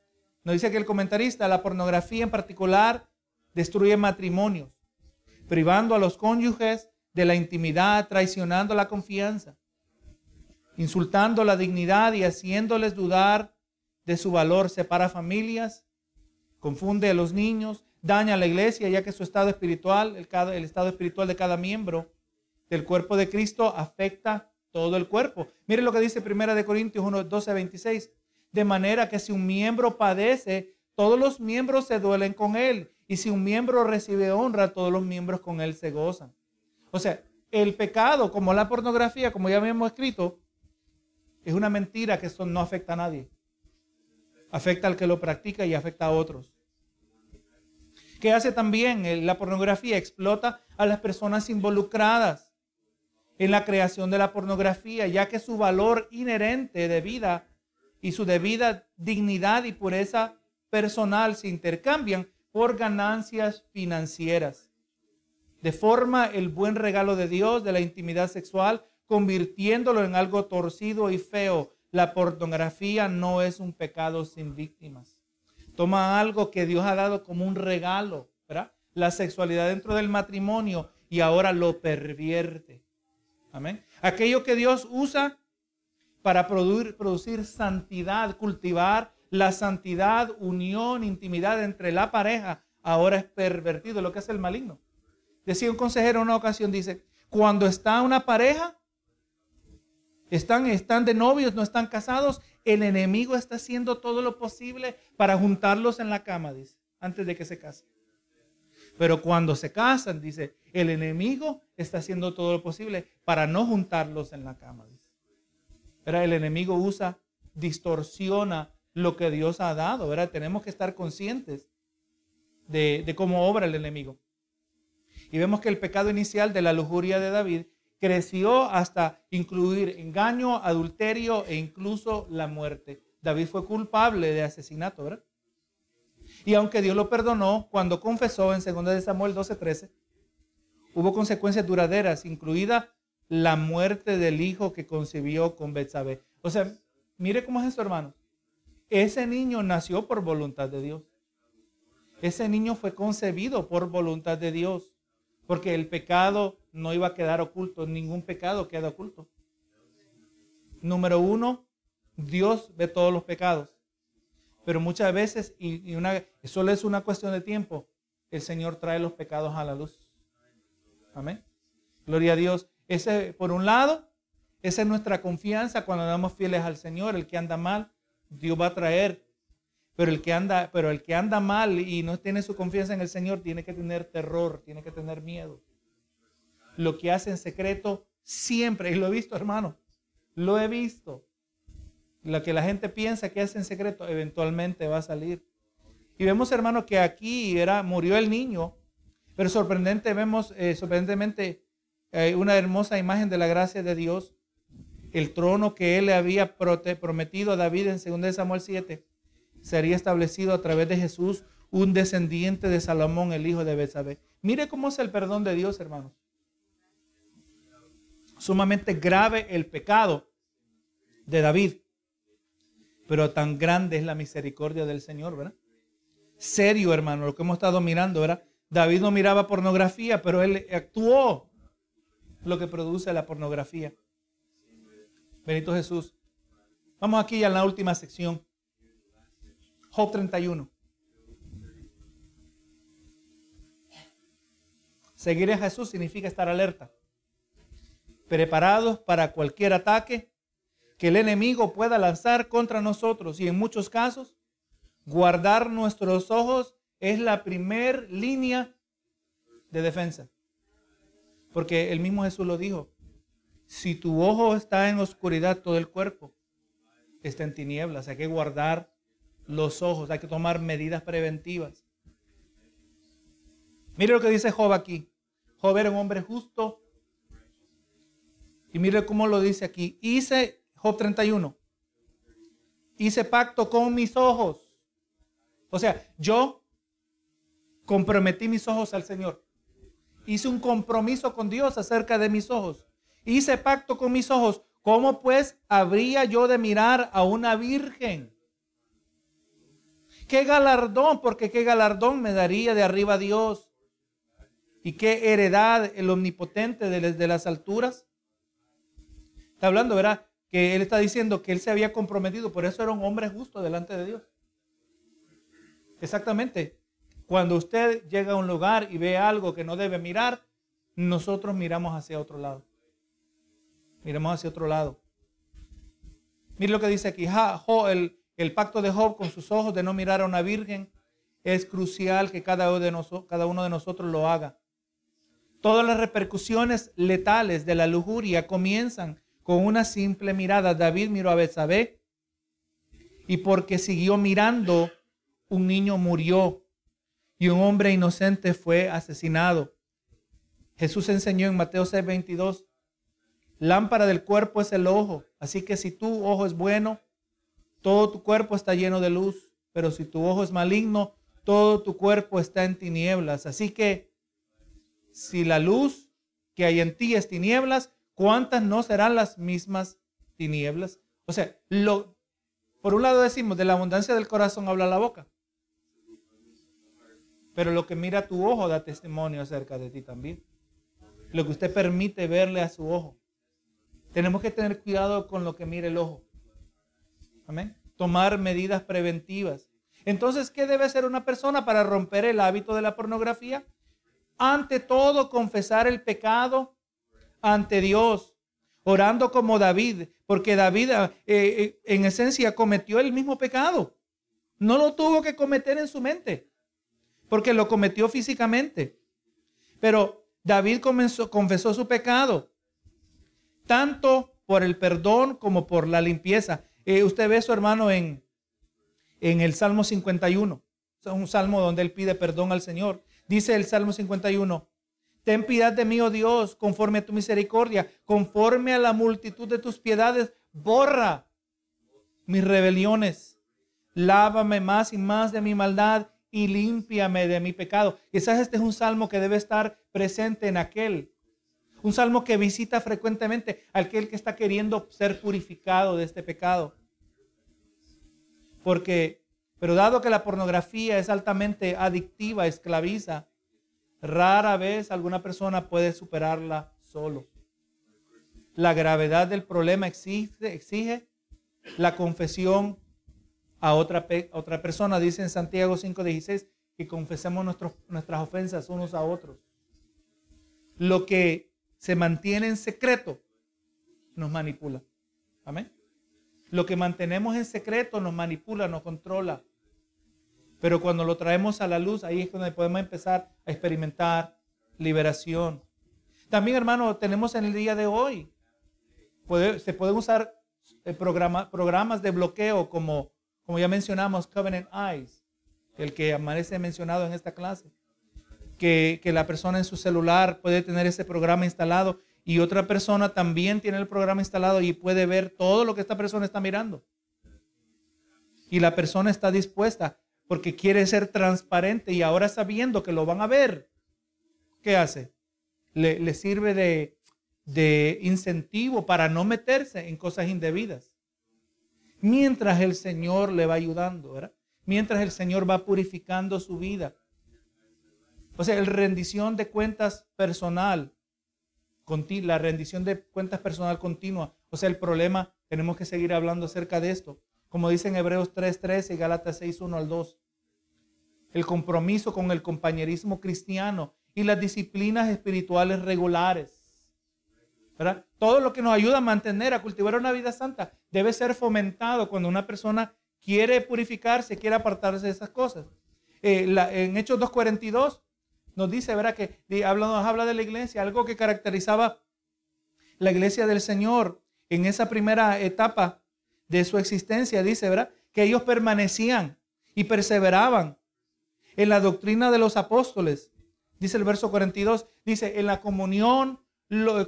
Nos dice que el comentarista, la pornografía en particular, destruye matrimonios, privando a los cónyuges de la intimidad, traicionando la confianza, insultando la dignidad y haciéndoles dudar de su valor, separa familias, confunde a los niños, daña a la iglesia, ya que su estado espiritual, el, estado espiritual de cada miembro del cuerpo de Cristo afecta todo el cuerpo. Mire lo que dice Primera de Corintios 1, 12 26. De manera que si un miembro padece, todos los miembros se duelen con él. Y si un miembro recibe honra, todos los miembros con él se gozan. O sea, el pecado, como la pornografía, como ya habíamos escrito, es una mentira que eso no afecta a nadie. Afecta al que lo practica y afecta a otros. ¿Qué hace también? La pornografía explota a las personas involucradas en la creación de la pornografía, ya que su valor inherente de vida y su debida dignidad y pureza personal se intercambian por ganancias financieras deforma el buen regalo de Dios de la intimidad sexual, convirtiéndolo en algo torcido y feo. La pornografía no es un pecado sin víctimas. Toma algo que Dios ha dado como un regalo, ¿verdad? La sexualidad dentro del matrimonio y ahora lo pervierte. Amén. Aquello que Dios usa para producir, producir santidad, cultivar la santidad, unión, intimidad entre la pareja, ahora es pervertido, lo que es el maligno. Decía un consejero en una ocasión, dice, cuando está una pareja, están, están de novios, no están casados, el enemigo está haciendo todo lo posible para juntarlos en la cama, dice, antes de que se casen. Pero cuando se casan, dice, el enemigo está haciendo todo lo posible para no juntarlos en la cama. Dice. Pero el enemigo usa, distorsiona lo que Dios ha dado. ¿verdad? Tenemos que estar conscientes de, de cómo obra el enemigo. Y vemos que el pecado inicial de la lujuria de David creció hasta incluir engaño, adulterio e incluso la muerte. David fue culpable de asesinato, ¿verdad? Y aunque Dios lo perdonó, cuando confesó en 2 Samuel 12:13, hubo consecuencias duraderas, incluida la muerte del hijo que concibió con Betsabé. O sea, mire cómo es esto, hermano. Ese niño nació por voluntad de Dios. Ese niño fue concebido por voluntad de Dios. Porque el pecado no iba a quedar oculto, ningún pecado queda oculto. Número uno, Dios ve todos los pecados. Pero muchas veces, y, una, solo es una cuestión de tiempo, el Señor trae los pecados a la luz. Amén. Gloria a Dios. Ese, por un lado, esa es nuestra confianza cuando damos fieles al Señor. El que anda mal, Dios va a traer. Pero el que anda, pero el que anda mal y no tiene su confianza en el Señor tiene que tener terror, tiene que tener miedo. Lo que hace en secreto siempre, y lo he visto, hermano, lo he visto. Lo que la gente piensa que hace en secreto, eventualmente va a salir. Y vemos, hermano, que aquí era, murió el niño, pero sorprendente, vemos eh, sorprendentemente eh, una hermosa imagen de la gracia de Dios. El trono que él le había prometido a David en 2 Samuel 7 sería establecido a través de Jesús, un descendiente de Salomón, el hijo de Betsabé. Mire cómo es el perdón de Dios, hermanos. Sumamente grave el pecado de David, pero tan grande es la misericordia del Señor, ¿verdad? Serio, hermano, lo que hemos estado mirando, ¿verdad? David no miraba pornografía, pero él actuó lo que produce la pornografía. Benito Jesús. Vamos aquí a la última sección. Job 31. Seguir a Jesús significa estar alerta, preparados para cualquier ataque que el enemigo pueda lanzar contra nosotros y en muchos casos guardar nuestros ojos es la primer línea de defensa. Porque el mismo Jesús lo dijo, si tu ojo está en oscuridad, todo el cuerpo está en tinieblas, hay que guardar los ojos, hay que tomar medidas preventivas. Mire lo que dice Job aquí. Job era un hombre justo. Y mire cómo lo dice aquí. Hice, Job 31, hice pacto con mis ojos. O sea, yo comprometí mis ojos al Señor. Hice un compromiso con Dios acerca de mis ojos. Hice pacto con mis ojos. ¿Cómo pues habría yo de mirar a una virgen? ¿Qué galardón? Porque qué galardón me daría de arriba Dios. ¿Y qué heredad el omnipotente de las alturas? Está hablando, ¿verdad? Que él está diciendo que él se había comprometido, por eso era un hombre justo delante de Dios. Exactamente. Cuando usted llega a un lugar y ve algo que no debe mirar, nosotros miramos hacia otro lado. Miramos hacia otro lado. Mire lo que dice aquí. el, el pacto de Job con sus ojos de no mirar a una virgen es crucial que cada uno de, nosotros, lo haga. Todas las repercusiones letales de la lujuria comienzan con una simple mirada. David miró a Betsabé y porque siguió mirando, un niño murió y un hombre inocente fue asesinado. Jesús enseñó en Mateo 6:22, lámpara del cuerpo es el ojo, así que si tu ojo es bueno, todo tu cuerpo está lleno de luz, pero si tu ojo es maligno, todo tu cuerpo está en tinieblas. Así que si la luz que hay en ti es tinieblas, ¿cuántas no serán las mismas tinieblas? O sea, lo, por un lado decimos, de la abundancia del corazón habla la boca. Pero lo que mira tu ojo da testimonio acerca de ti también. Lo que usted permite verle a su ojo. Tenemos que tener cuidado con lo que mira el ojo. Tomar medidas preventivas. Entonces, ¿qué debe hacer una persona para romper el hábito de la pornografía? Ante todo, confesar el pecado ante Dios, orando como David, porque David eh, eh, en esencia cometió el mismo pecado. No lo tuvo que cometer en su mente, porque lo cometió físicamente. Pero David comenzó, confesó su pecado, tanto por el perdón como por la limpieza. Eh, usted ve su hermano en, en el Salmo 51. Es un salmo donde él pide perdón al Señor. Dice el Salmo 51, ten piedad de mí, oh Dios, conforme a tu misericordia, conforme a la multitud de tus piedades, borra mis rebeliones, lávame más y más de mi maldad y límpiame de mi pecado. Quizás este es un salmo que debe estar presente en aquel un salmo que visita frecuentemente a aquel que está queriendo ser purificado de este pecado. Porque, pero dado que la pornografía es altamente adictiva, esclaviza, rara vez alguna persona puede superarla solo. La gravedad del problema exige, exige la confesión a otra, otra persona. Dice en Santiago 5:16 que confesemos nuestras ofensas unos a otros. Lo que se mantiene en secreto nos manipula. Amén. Lo que mantenemos en secreto nos manipula, nos controla. Pero cuando lo traemos a la luz, ahí es donde podemos empezar a experimentar liberación. También, hermano, tenemos en el día de hoy, se pueden usar eh, programas de bloqueo como, como ya mencionamos, Covenant Eyes, el que amanece mencionado en esta clase. Que, la persona en su celular puede tener ese programa instalado y otra persona también tiene el programa instalado y puede ver todo lo que esta persona está mirando. Y la persona está dispuesta porque quiere ser transparente y ahora sabiendo que lo van a ver, ¿qué hace? Le, sirve de, de incentivo para no meterse en cosas indebidas. Mientras el Señor le va ayudando, ¿verdad? Mientras el Señor va purificando su vida. O sea, el rendición de cuentas personal la rendición de cuentas personal continua. O sea, el problema, tenemos que seguir hablando acerca de esto. Como dice en Hebreos 3.13 y Gálatas 6.1 al 2. El compromiso con el compañerismo cristiano y las disciplinas espirituales regulares. ¿verdad? Todo lo que nos ayuda a mantener, a cultivar una vida santa, debe ser fomentado cuando una persona quiere purificarse, quiere apartarse de esas cosas. Eh, en Hechos 2.42 nos dice, ¿verdad? Que habla, nos habla de la iglesia, algo que caracterizaba la iglesia del Señor en esa primera etapa de su existencia, dice, ¿verdad? Que ellos permanecían y perseveraban en la doctrina de los apóstoles. Dice el verso 42, dice, en la comunión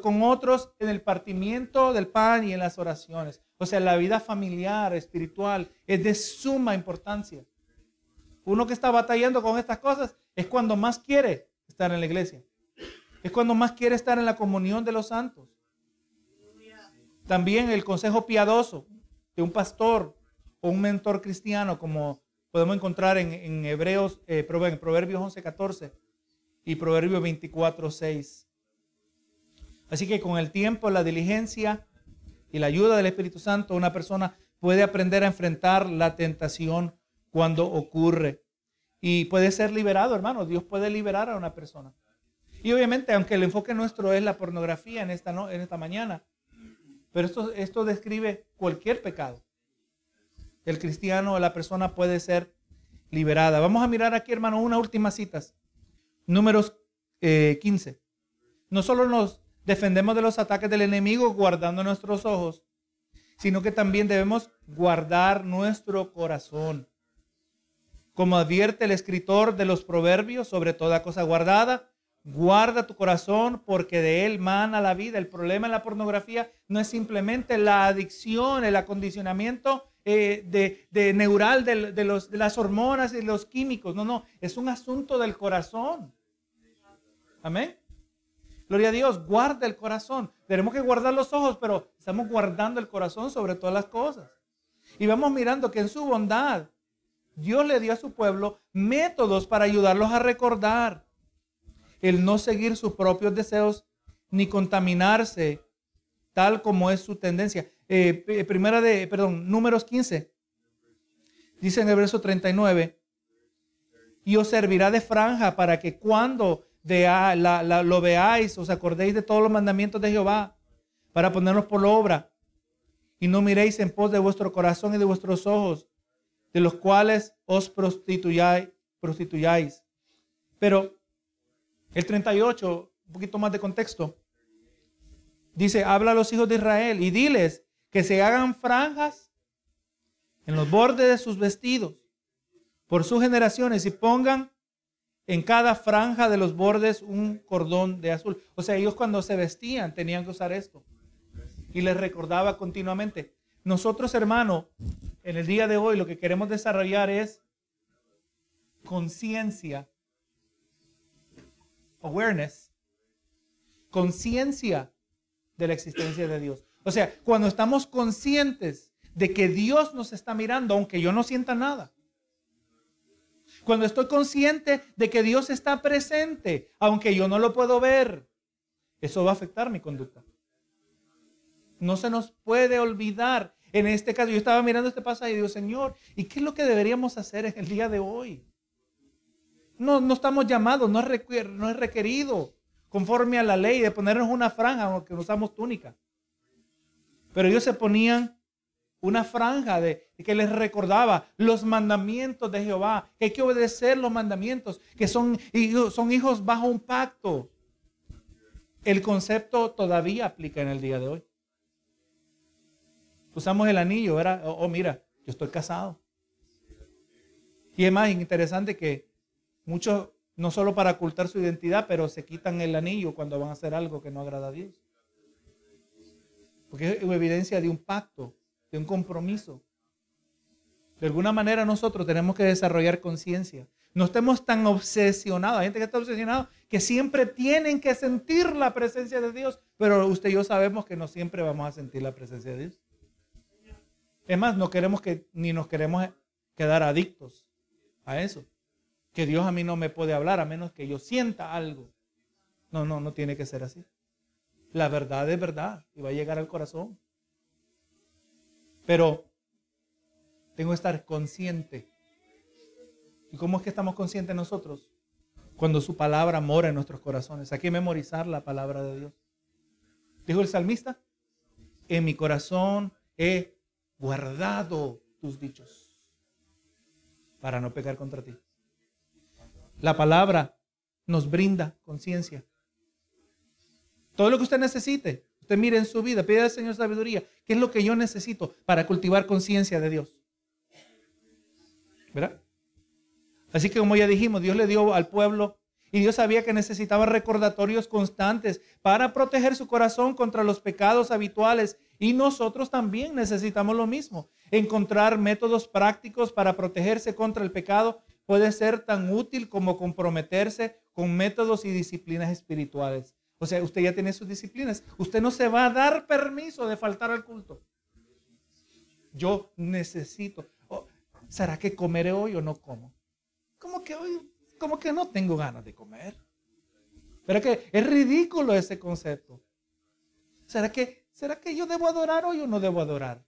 con otros, en el partimiento del pan y en las oraciones. O sea, la vida familiar, espiritual, es de suma importancia. Uno que está batallando con estas cosas es cuando más quiere estar en la iglesia. Es cuando más quiere estar en la comunión de los santos. También el consejo piadoso de un pastor o un mentor cristiano, como podemos encontrar en, Hebreos, eh, Proverbios 11, 14 y Proverbios 24, 6. Así que con el tiempo, la diligencia y la ayuda del Espíritu Santo, una persona puede aprender a enfrentar la tentación cuando ocurre y puede ser liberado, hermano. Dios puede liberar a una persona. Y obviamente, aunque el enfoque nuestro es la pornografía en esta, en esta mañana, pero esto, esto describe cualquier pecado. El cristiano o la persona puede ser liberada. Vamos a mirar aquí, hermano, una última cita. Números 15. Eh, no solo nos defendemos de los ataques del enemigo guardando nuestros ojos, sino que también debemos guardar nuestro corazón como advierte el escritor de los proverbios sobre toda cosa guardada, guarda tu corazón porque de él mana la vida. El problema en la pornografía no es simplemente la adicción, el acondicionamiento eh, de, neural de, de, las hormonas y los químicos. No, no, es un asunto del corazón. Amén. Gloria a Dios, guarda el corazón. Tenemos que guardar los ojos, pero estamos guardando el corazón sobre todas las cosas. Y vamos mirando que en su bondad Dios le dio a su pueblo métodos para ayudarlos a recordar el no seguir sus propios deseos ni contaminarse tal como es su tendencia. Eh, primera de, perdón, números 15. Dice en el verso 39, y os servirá de franja para que cuando lo veáis, os acordéis de todos los mandamientos de Jehová, para ponerlos por obra, y no miréis en pos de vuestro corazón y de vuestros ojos, de los cuales os prostituyáis. prostituyáis. Pero el 38, un poquito más de contexto, dice, habla a los hijos de Israel y diles que se hagan franjas en los bordes de sus vestidos por sus generaciones y pongan en cada franja de los bordes un cordón de azul. O sea, ellos cuando se vestían tenían que usar esto. Y les recordaba continuamente. Nosotros, hermano, en el día de hoy lo que queremos desarrollar es conciencia, awareness, conciencia de la existencia de Dios. O sea, cuando estamos conscientes de que Dios nos está mirando, aunque yo no sienta nada. Cuando estoy consciente de que Dios está presente, aunque yo no lo puedo ver, eso va a afectar mi conducta. No se nos puede olvidar en este caso, yo estaba mirando este pasaje y digo, Señor, ¿y qué es lo que deberíamos hacer en el día de hoy? No, no estamos llamados, no es, no es requerido conforme a la ley de ponernos una franja, aunque usamos túnica. Pero ellos se ponían una franja de, que les recordaba los mandamientos de Jehová, que hay que obedecer los mandamientos, que son, son hijos bajo un pacto. El concepto todavía aplica en el día de hoy. Usamos el anillo, ¿verdad? Oh, oh mira, yo estoy casado. Y es más interesante que muchos, no solo para ocultar su identidad, pero se quitan el anillo cuando van a hacer algo que no agrada a Dios. Porque es evidencia de un pacto, de un compromiso. De alguna manera nosotros tenemos que desarrollar conciencia. No estemos tan obsesionados. Hay gente que está obsesionada que siempre tienen que sentir la presencia de Dios, pero usted y yo sabemos que no siempre vamos a sentir la presencia de Dios. Es más, no queremos que ni nos queremos quedar adictos a eso. Que Dios a mí no me puede hablar a menos que yo sienta algo. No, no, no tiene que ser así. La verdad es verdad y va a llegar al corazón. Pero tengo que estar consciente. ¿Y cómo es que estamos conscientes nosotros? Cuando su palabra mora en nuestros corazones. Hay que memorizar la palabra de Dios. Dijo el salmista, en mi corazón he guardado tus dichos para no pecar contra ti. La palabra nos brinda conciencia. Todo lo que usted necesite, usted mire en su vida, pide al Señor sabiduría. ¿Qué es lo que yo necesito para cultivar conciencia de Dios? ¿Verdad? Así que como ya dijimos, Dios le dio al pueblo y Dios sabía que necesitaba recordatorios constantes para proteger su corazón contra los pecados habituales. Y nosotros también necesitamos lo mismo. Encontrar métodos prácticos para protegerse contra el pecado puede ser tan útil como comprometerse con métodos y disciplinas espirituales. O sea, usted ya tiene sus disciplinas. Usted no se va a dar permiso de faltar al culto. Yo necesito. Oh, ¿Será que comeré hoy o no como? ¿Cómo que hoy? ¿Cómo que no tengo ganas de comer? ¿Será que es ridículo ese concepto? ¿Será que, ¿Será que yo debo adorar hoy o no debo adorar?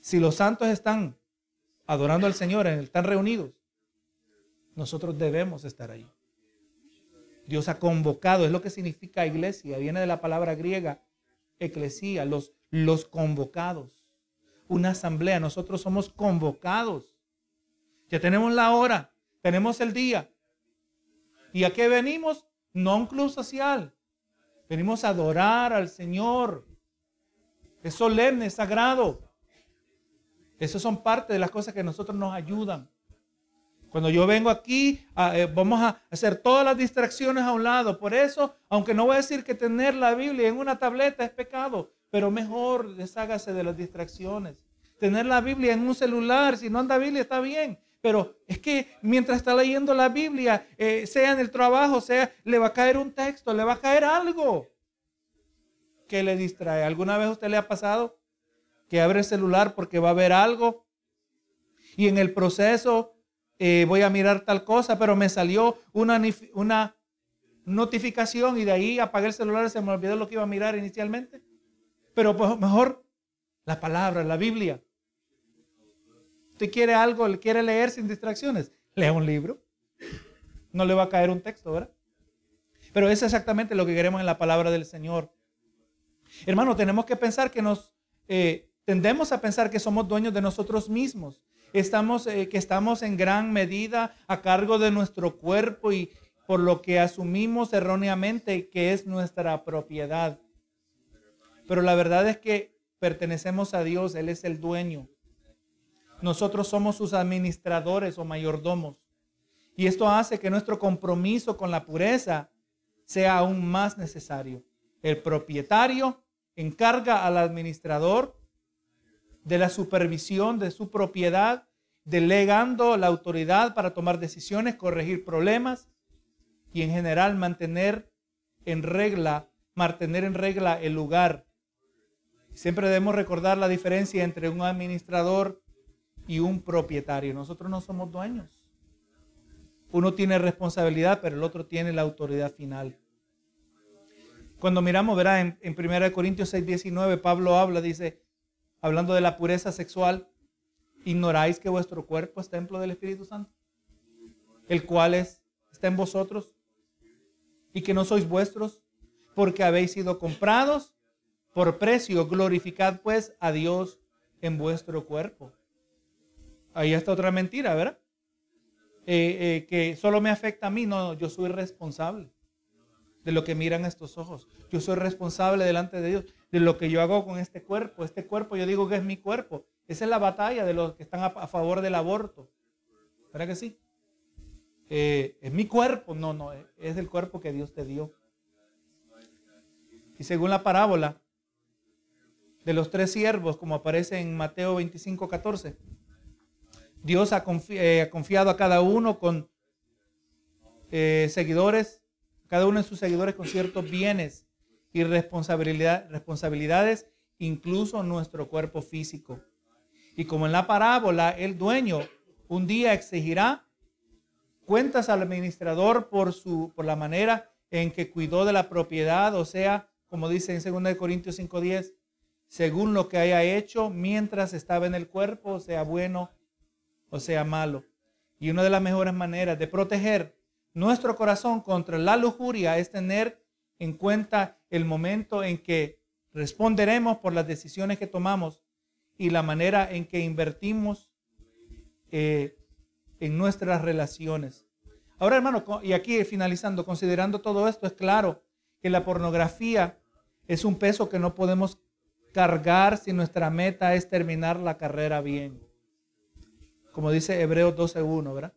Si los santos están adorando al Señor, están reunidos, nosotros debemos estar ahí. Dios ha convocado, es lo que significa iglesia, viene de la palabra griega, eclesía, los, los convocados. Una asamblea, nosotros somos convocados. Ya tenemos la hora, tenemos el día. ¿Y a qué venimos? No un club social. Venimos a adorar al Señor. Es solemne, es sagrado. Esas son parte de las cosas que a nosotros nos ayudan. Cuando yo vengo aquí, eh, vamos a hacer todas las distracciones a un lado. Por eso, aunque no voy a decir que tener la Biblia en una tableta es pecado, pero mejor deshágase de las distracciones. Tener la Biblia en un celular, si no anda Biblia, está bien. Pero es que mientras está leyendo la Biblia, eh, sea en el trabajo, sea, le va a caer un texto, le va a caer algo que le distrae. ¿Alguna vez a usted le ha pasado que abre el celular porque va a ver algo y en el proceso eh, voy a mirar tal cosa, pero me salió una, una notificación y de ahí apagué el celular y se me olvidó lo que iba a mirar inicialmente. Pero pues, mejor la palabra, la Biblia. Usted quiere algo, le quiere leer sin distracciones, lea un libro. No le va a caer un texto, ¿verdad? Pero es exactamente lo que queremos en la palabra del Señor. Hermano, tenemos que pensar que nos eh, tendemos a pensar que somos dueños de nosotros mismos estamos, eh, que estamos en gran medida a cargo de nuestro cuerpo y por lo que asumimos erróneamente que es nuestra propiedad. Pero la verdad es que pertenecemos a Dios, Él es el dueño. Nosotros somos sus administradores o mayordomos. Y esto hace que nuestro compromiso con la pureza sea aún más necesario. El propietario encarga al administrador de la supervisión de su propiedad, delegando la autoridad para tomar decisiones, corregir problemas y en general mantener en regla, mantener en regla el lugar. Siempre debemos recordar la diferencia entre un administrador y un propietario. Nosotros no somos dueños. Uno tiene responsabilidad, pero el otro tiene la autoridad final. Cuando miramos, verá, en, en 1 Corintios 6, 19, Pablo habla, dice, hablando de la pureza sexual, ¿ignoráis que vuestro cuerpo es templo del Espíritu Santo? el cual es, está en vosotros y que no sois vuestros, porque habéis sido comprados por precio. Glorificad pues a Dios en vuestro cuerpo. Ahí está otra mentira, ¿verdad? Eh, eh, que solo me afecta a mí. No, yo soy responsable de lo que miran estos ojos. Yo soy responsable delante de Dios de lo que yo hago con este cuerpo. Este cuerpo yo digo que es mi cuerpo. Esa es la batalla de los que están a, favor del aborto. ¿Verdad que sí? Eh, es mi cuerpo. No, no, es el cuerpo que Dios te dio. Y según la parábola de los tres siervos, como aparece en Mateo 25, 14, Dios eh, ha, confiado a cada uno con eh, seguidores, cada uno de sus seguidores con ciertos bienes y responsabilidad, responsabilidades, incluso nuestro cuerpo físico. Y como en la parábola, el dueño un día exigirá cuentas al administrador por, su, por la manera en que cuidó de la propiedad, o sea, como dice en 2 Corintios 5:10, según lo que haya hecho mientras estaba en el cuerpo, sea bueno o sea malo. Y una de las mejores maneras de proteger nuestro corazón contra la lujuria es tener en cuenta el momento en que responderemos por las decisiones que tomamos y la manera en que invertimos eh, en nuestras relaciones. Ahora, hermano, y aquí finalizando, considerando todo esto, es claro que la pornografía es un peso que no podemos cargar si nuestra meta es terminar la carrera bien como dice Hebreos 12.1, ¿verdad?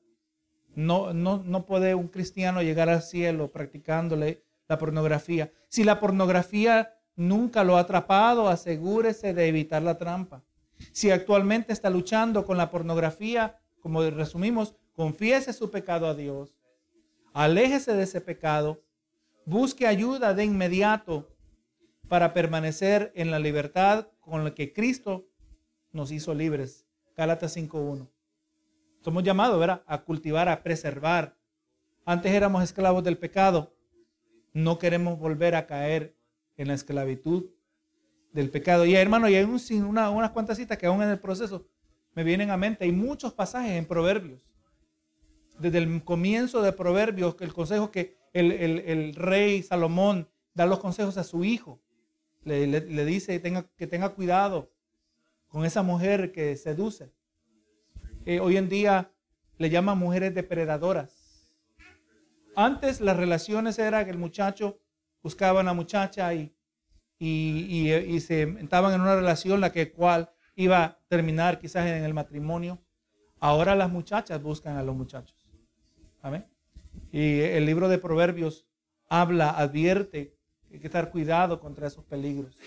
No, no, no puede un cristiano llegar al cielo practicándole la pornografía. Si la pornografía nunca lo ha atrapado, asegúrese de evitar la trampa. Si actualmente está luchando con la pornografía, como resumimos, confiese su pecado a Dios. Aléjese de ese pecado. Busque ayuda de inmediato para permanecer en la libertad con la que Cristo nos hizo libres. Gálatas 5.1. Somos llamados, ¿verdad? A cultivar, a preservar. Antes éramos esclavos del pecado. No queremos volver a caer en la esclavitud del pecado. Y hermano, y hay un, una, unas cuantas citas que aún en el proceso me vienen a mente. Hay muchos pasajes en Proverbios. Desde el comienzo de Proverbios, el consejo que el, rey Salomón da los consejos a su hijo. Le, dice que tenga cuidado con esa mujer que seduce. Eh, hoy en día le llaman mujeres depredadoras. Antes las relaciones era que el muchacho buscaba a una muchacha y, y, se estaban en una relación la que cual iba a terminar quizás en el matrimonio. Ahora las muchachas buscan a los muchachos. Amén. Y el libro de Proverbios habla, advierte que hay que estar cuidado contra esos peligros.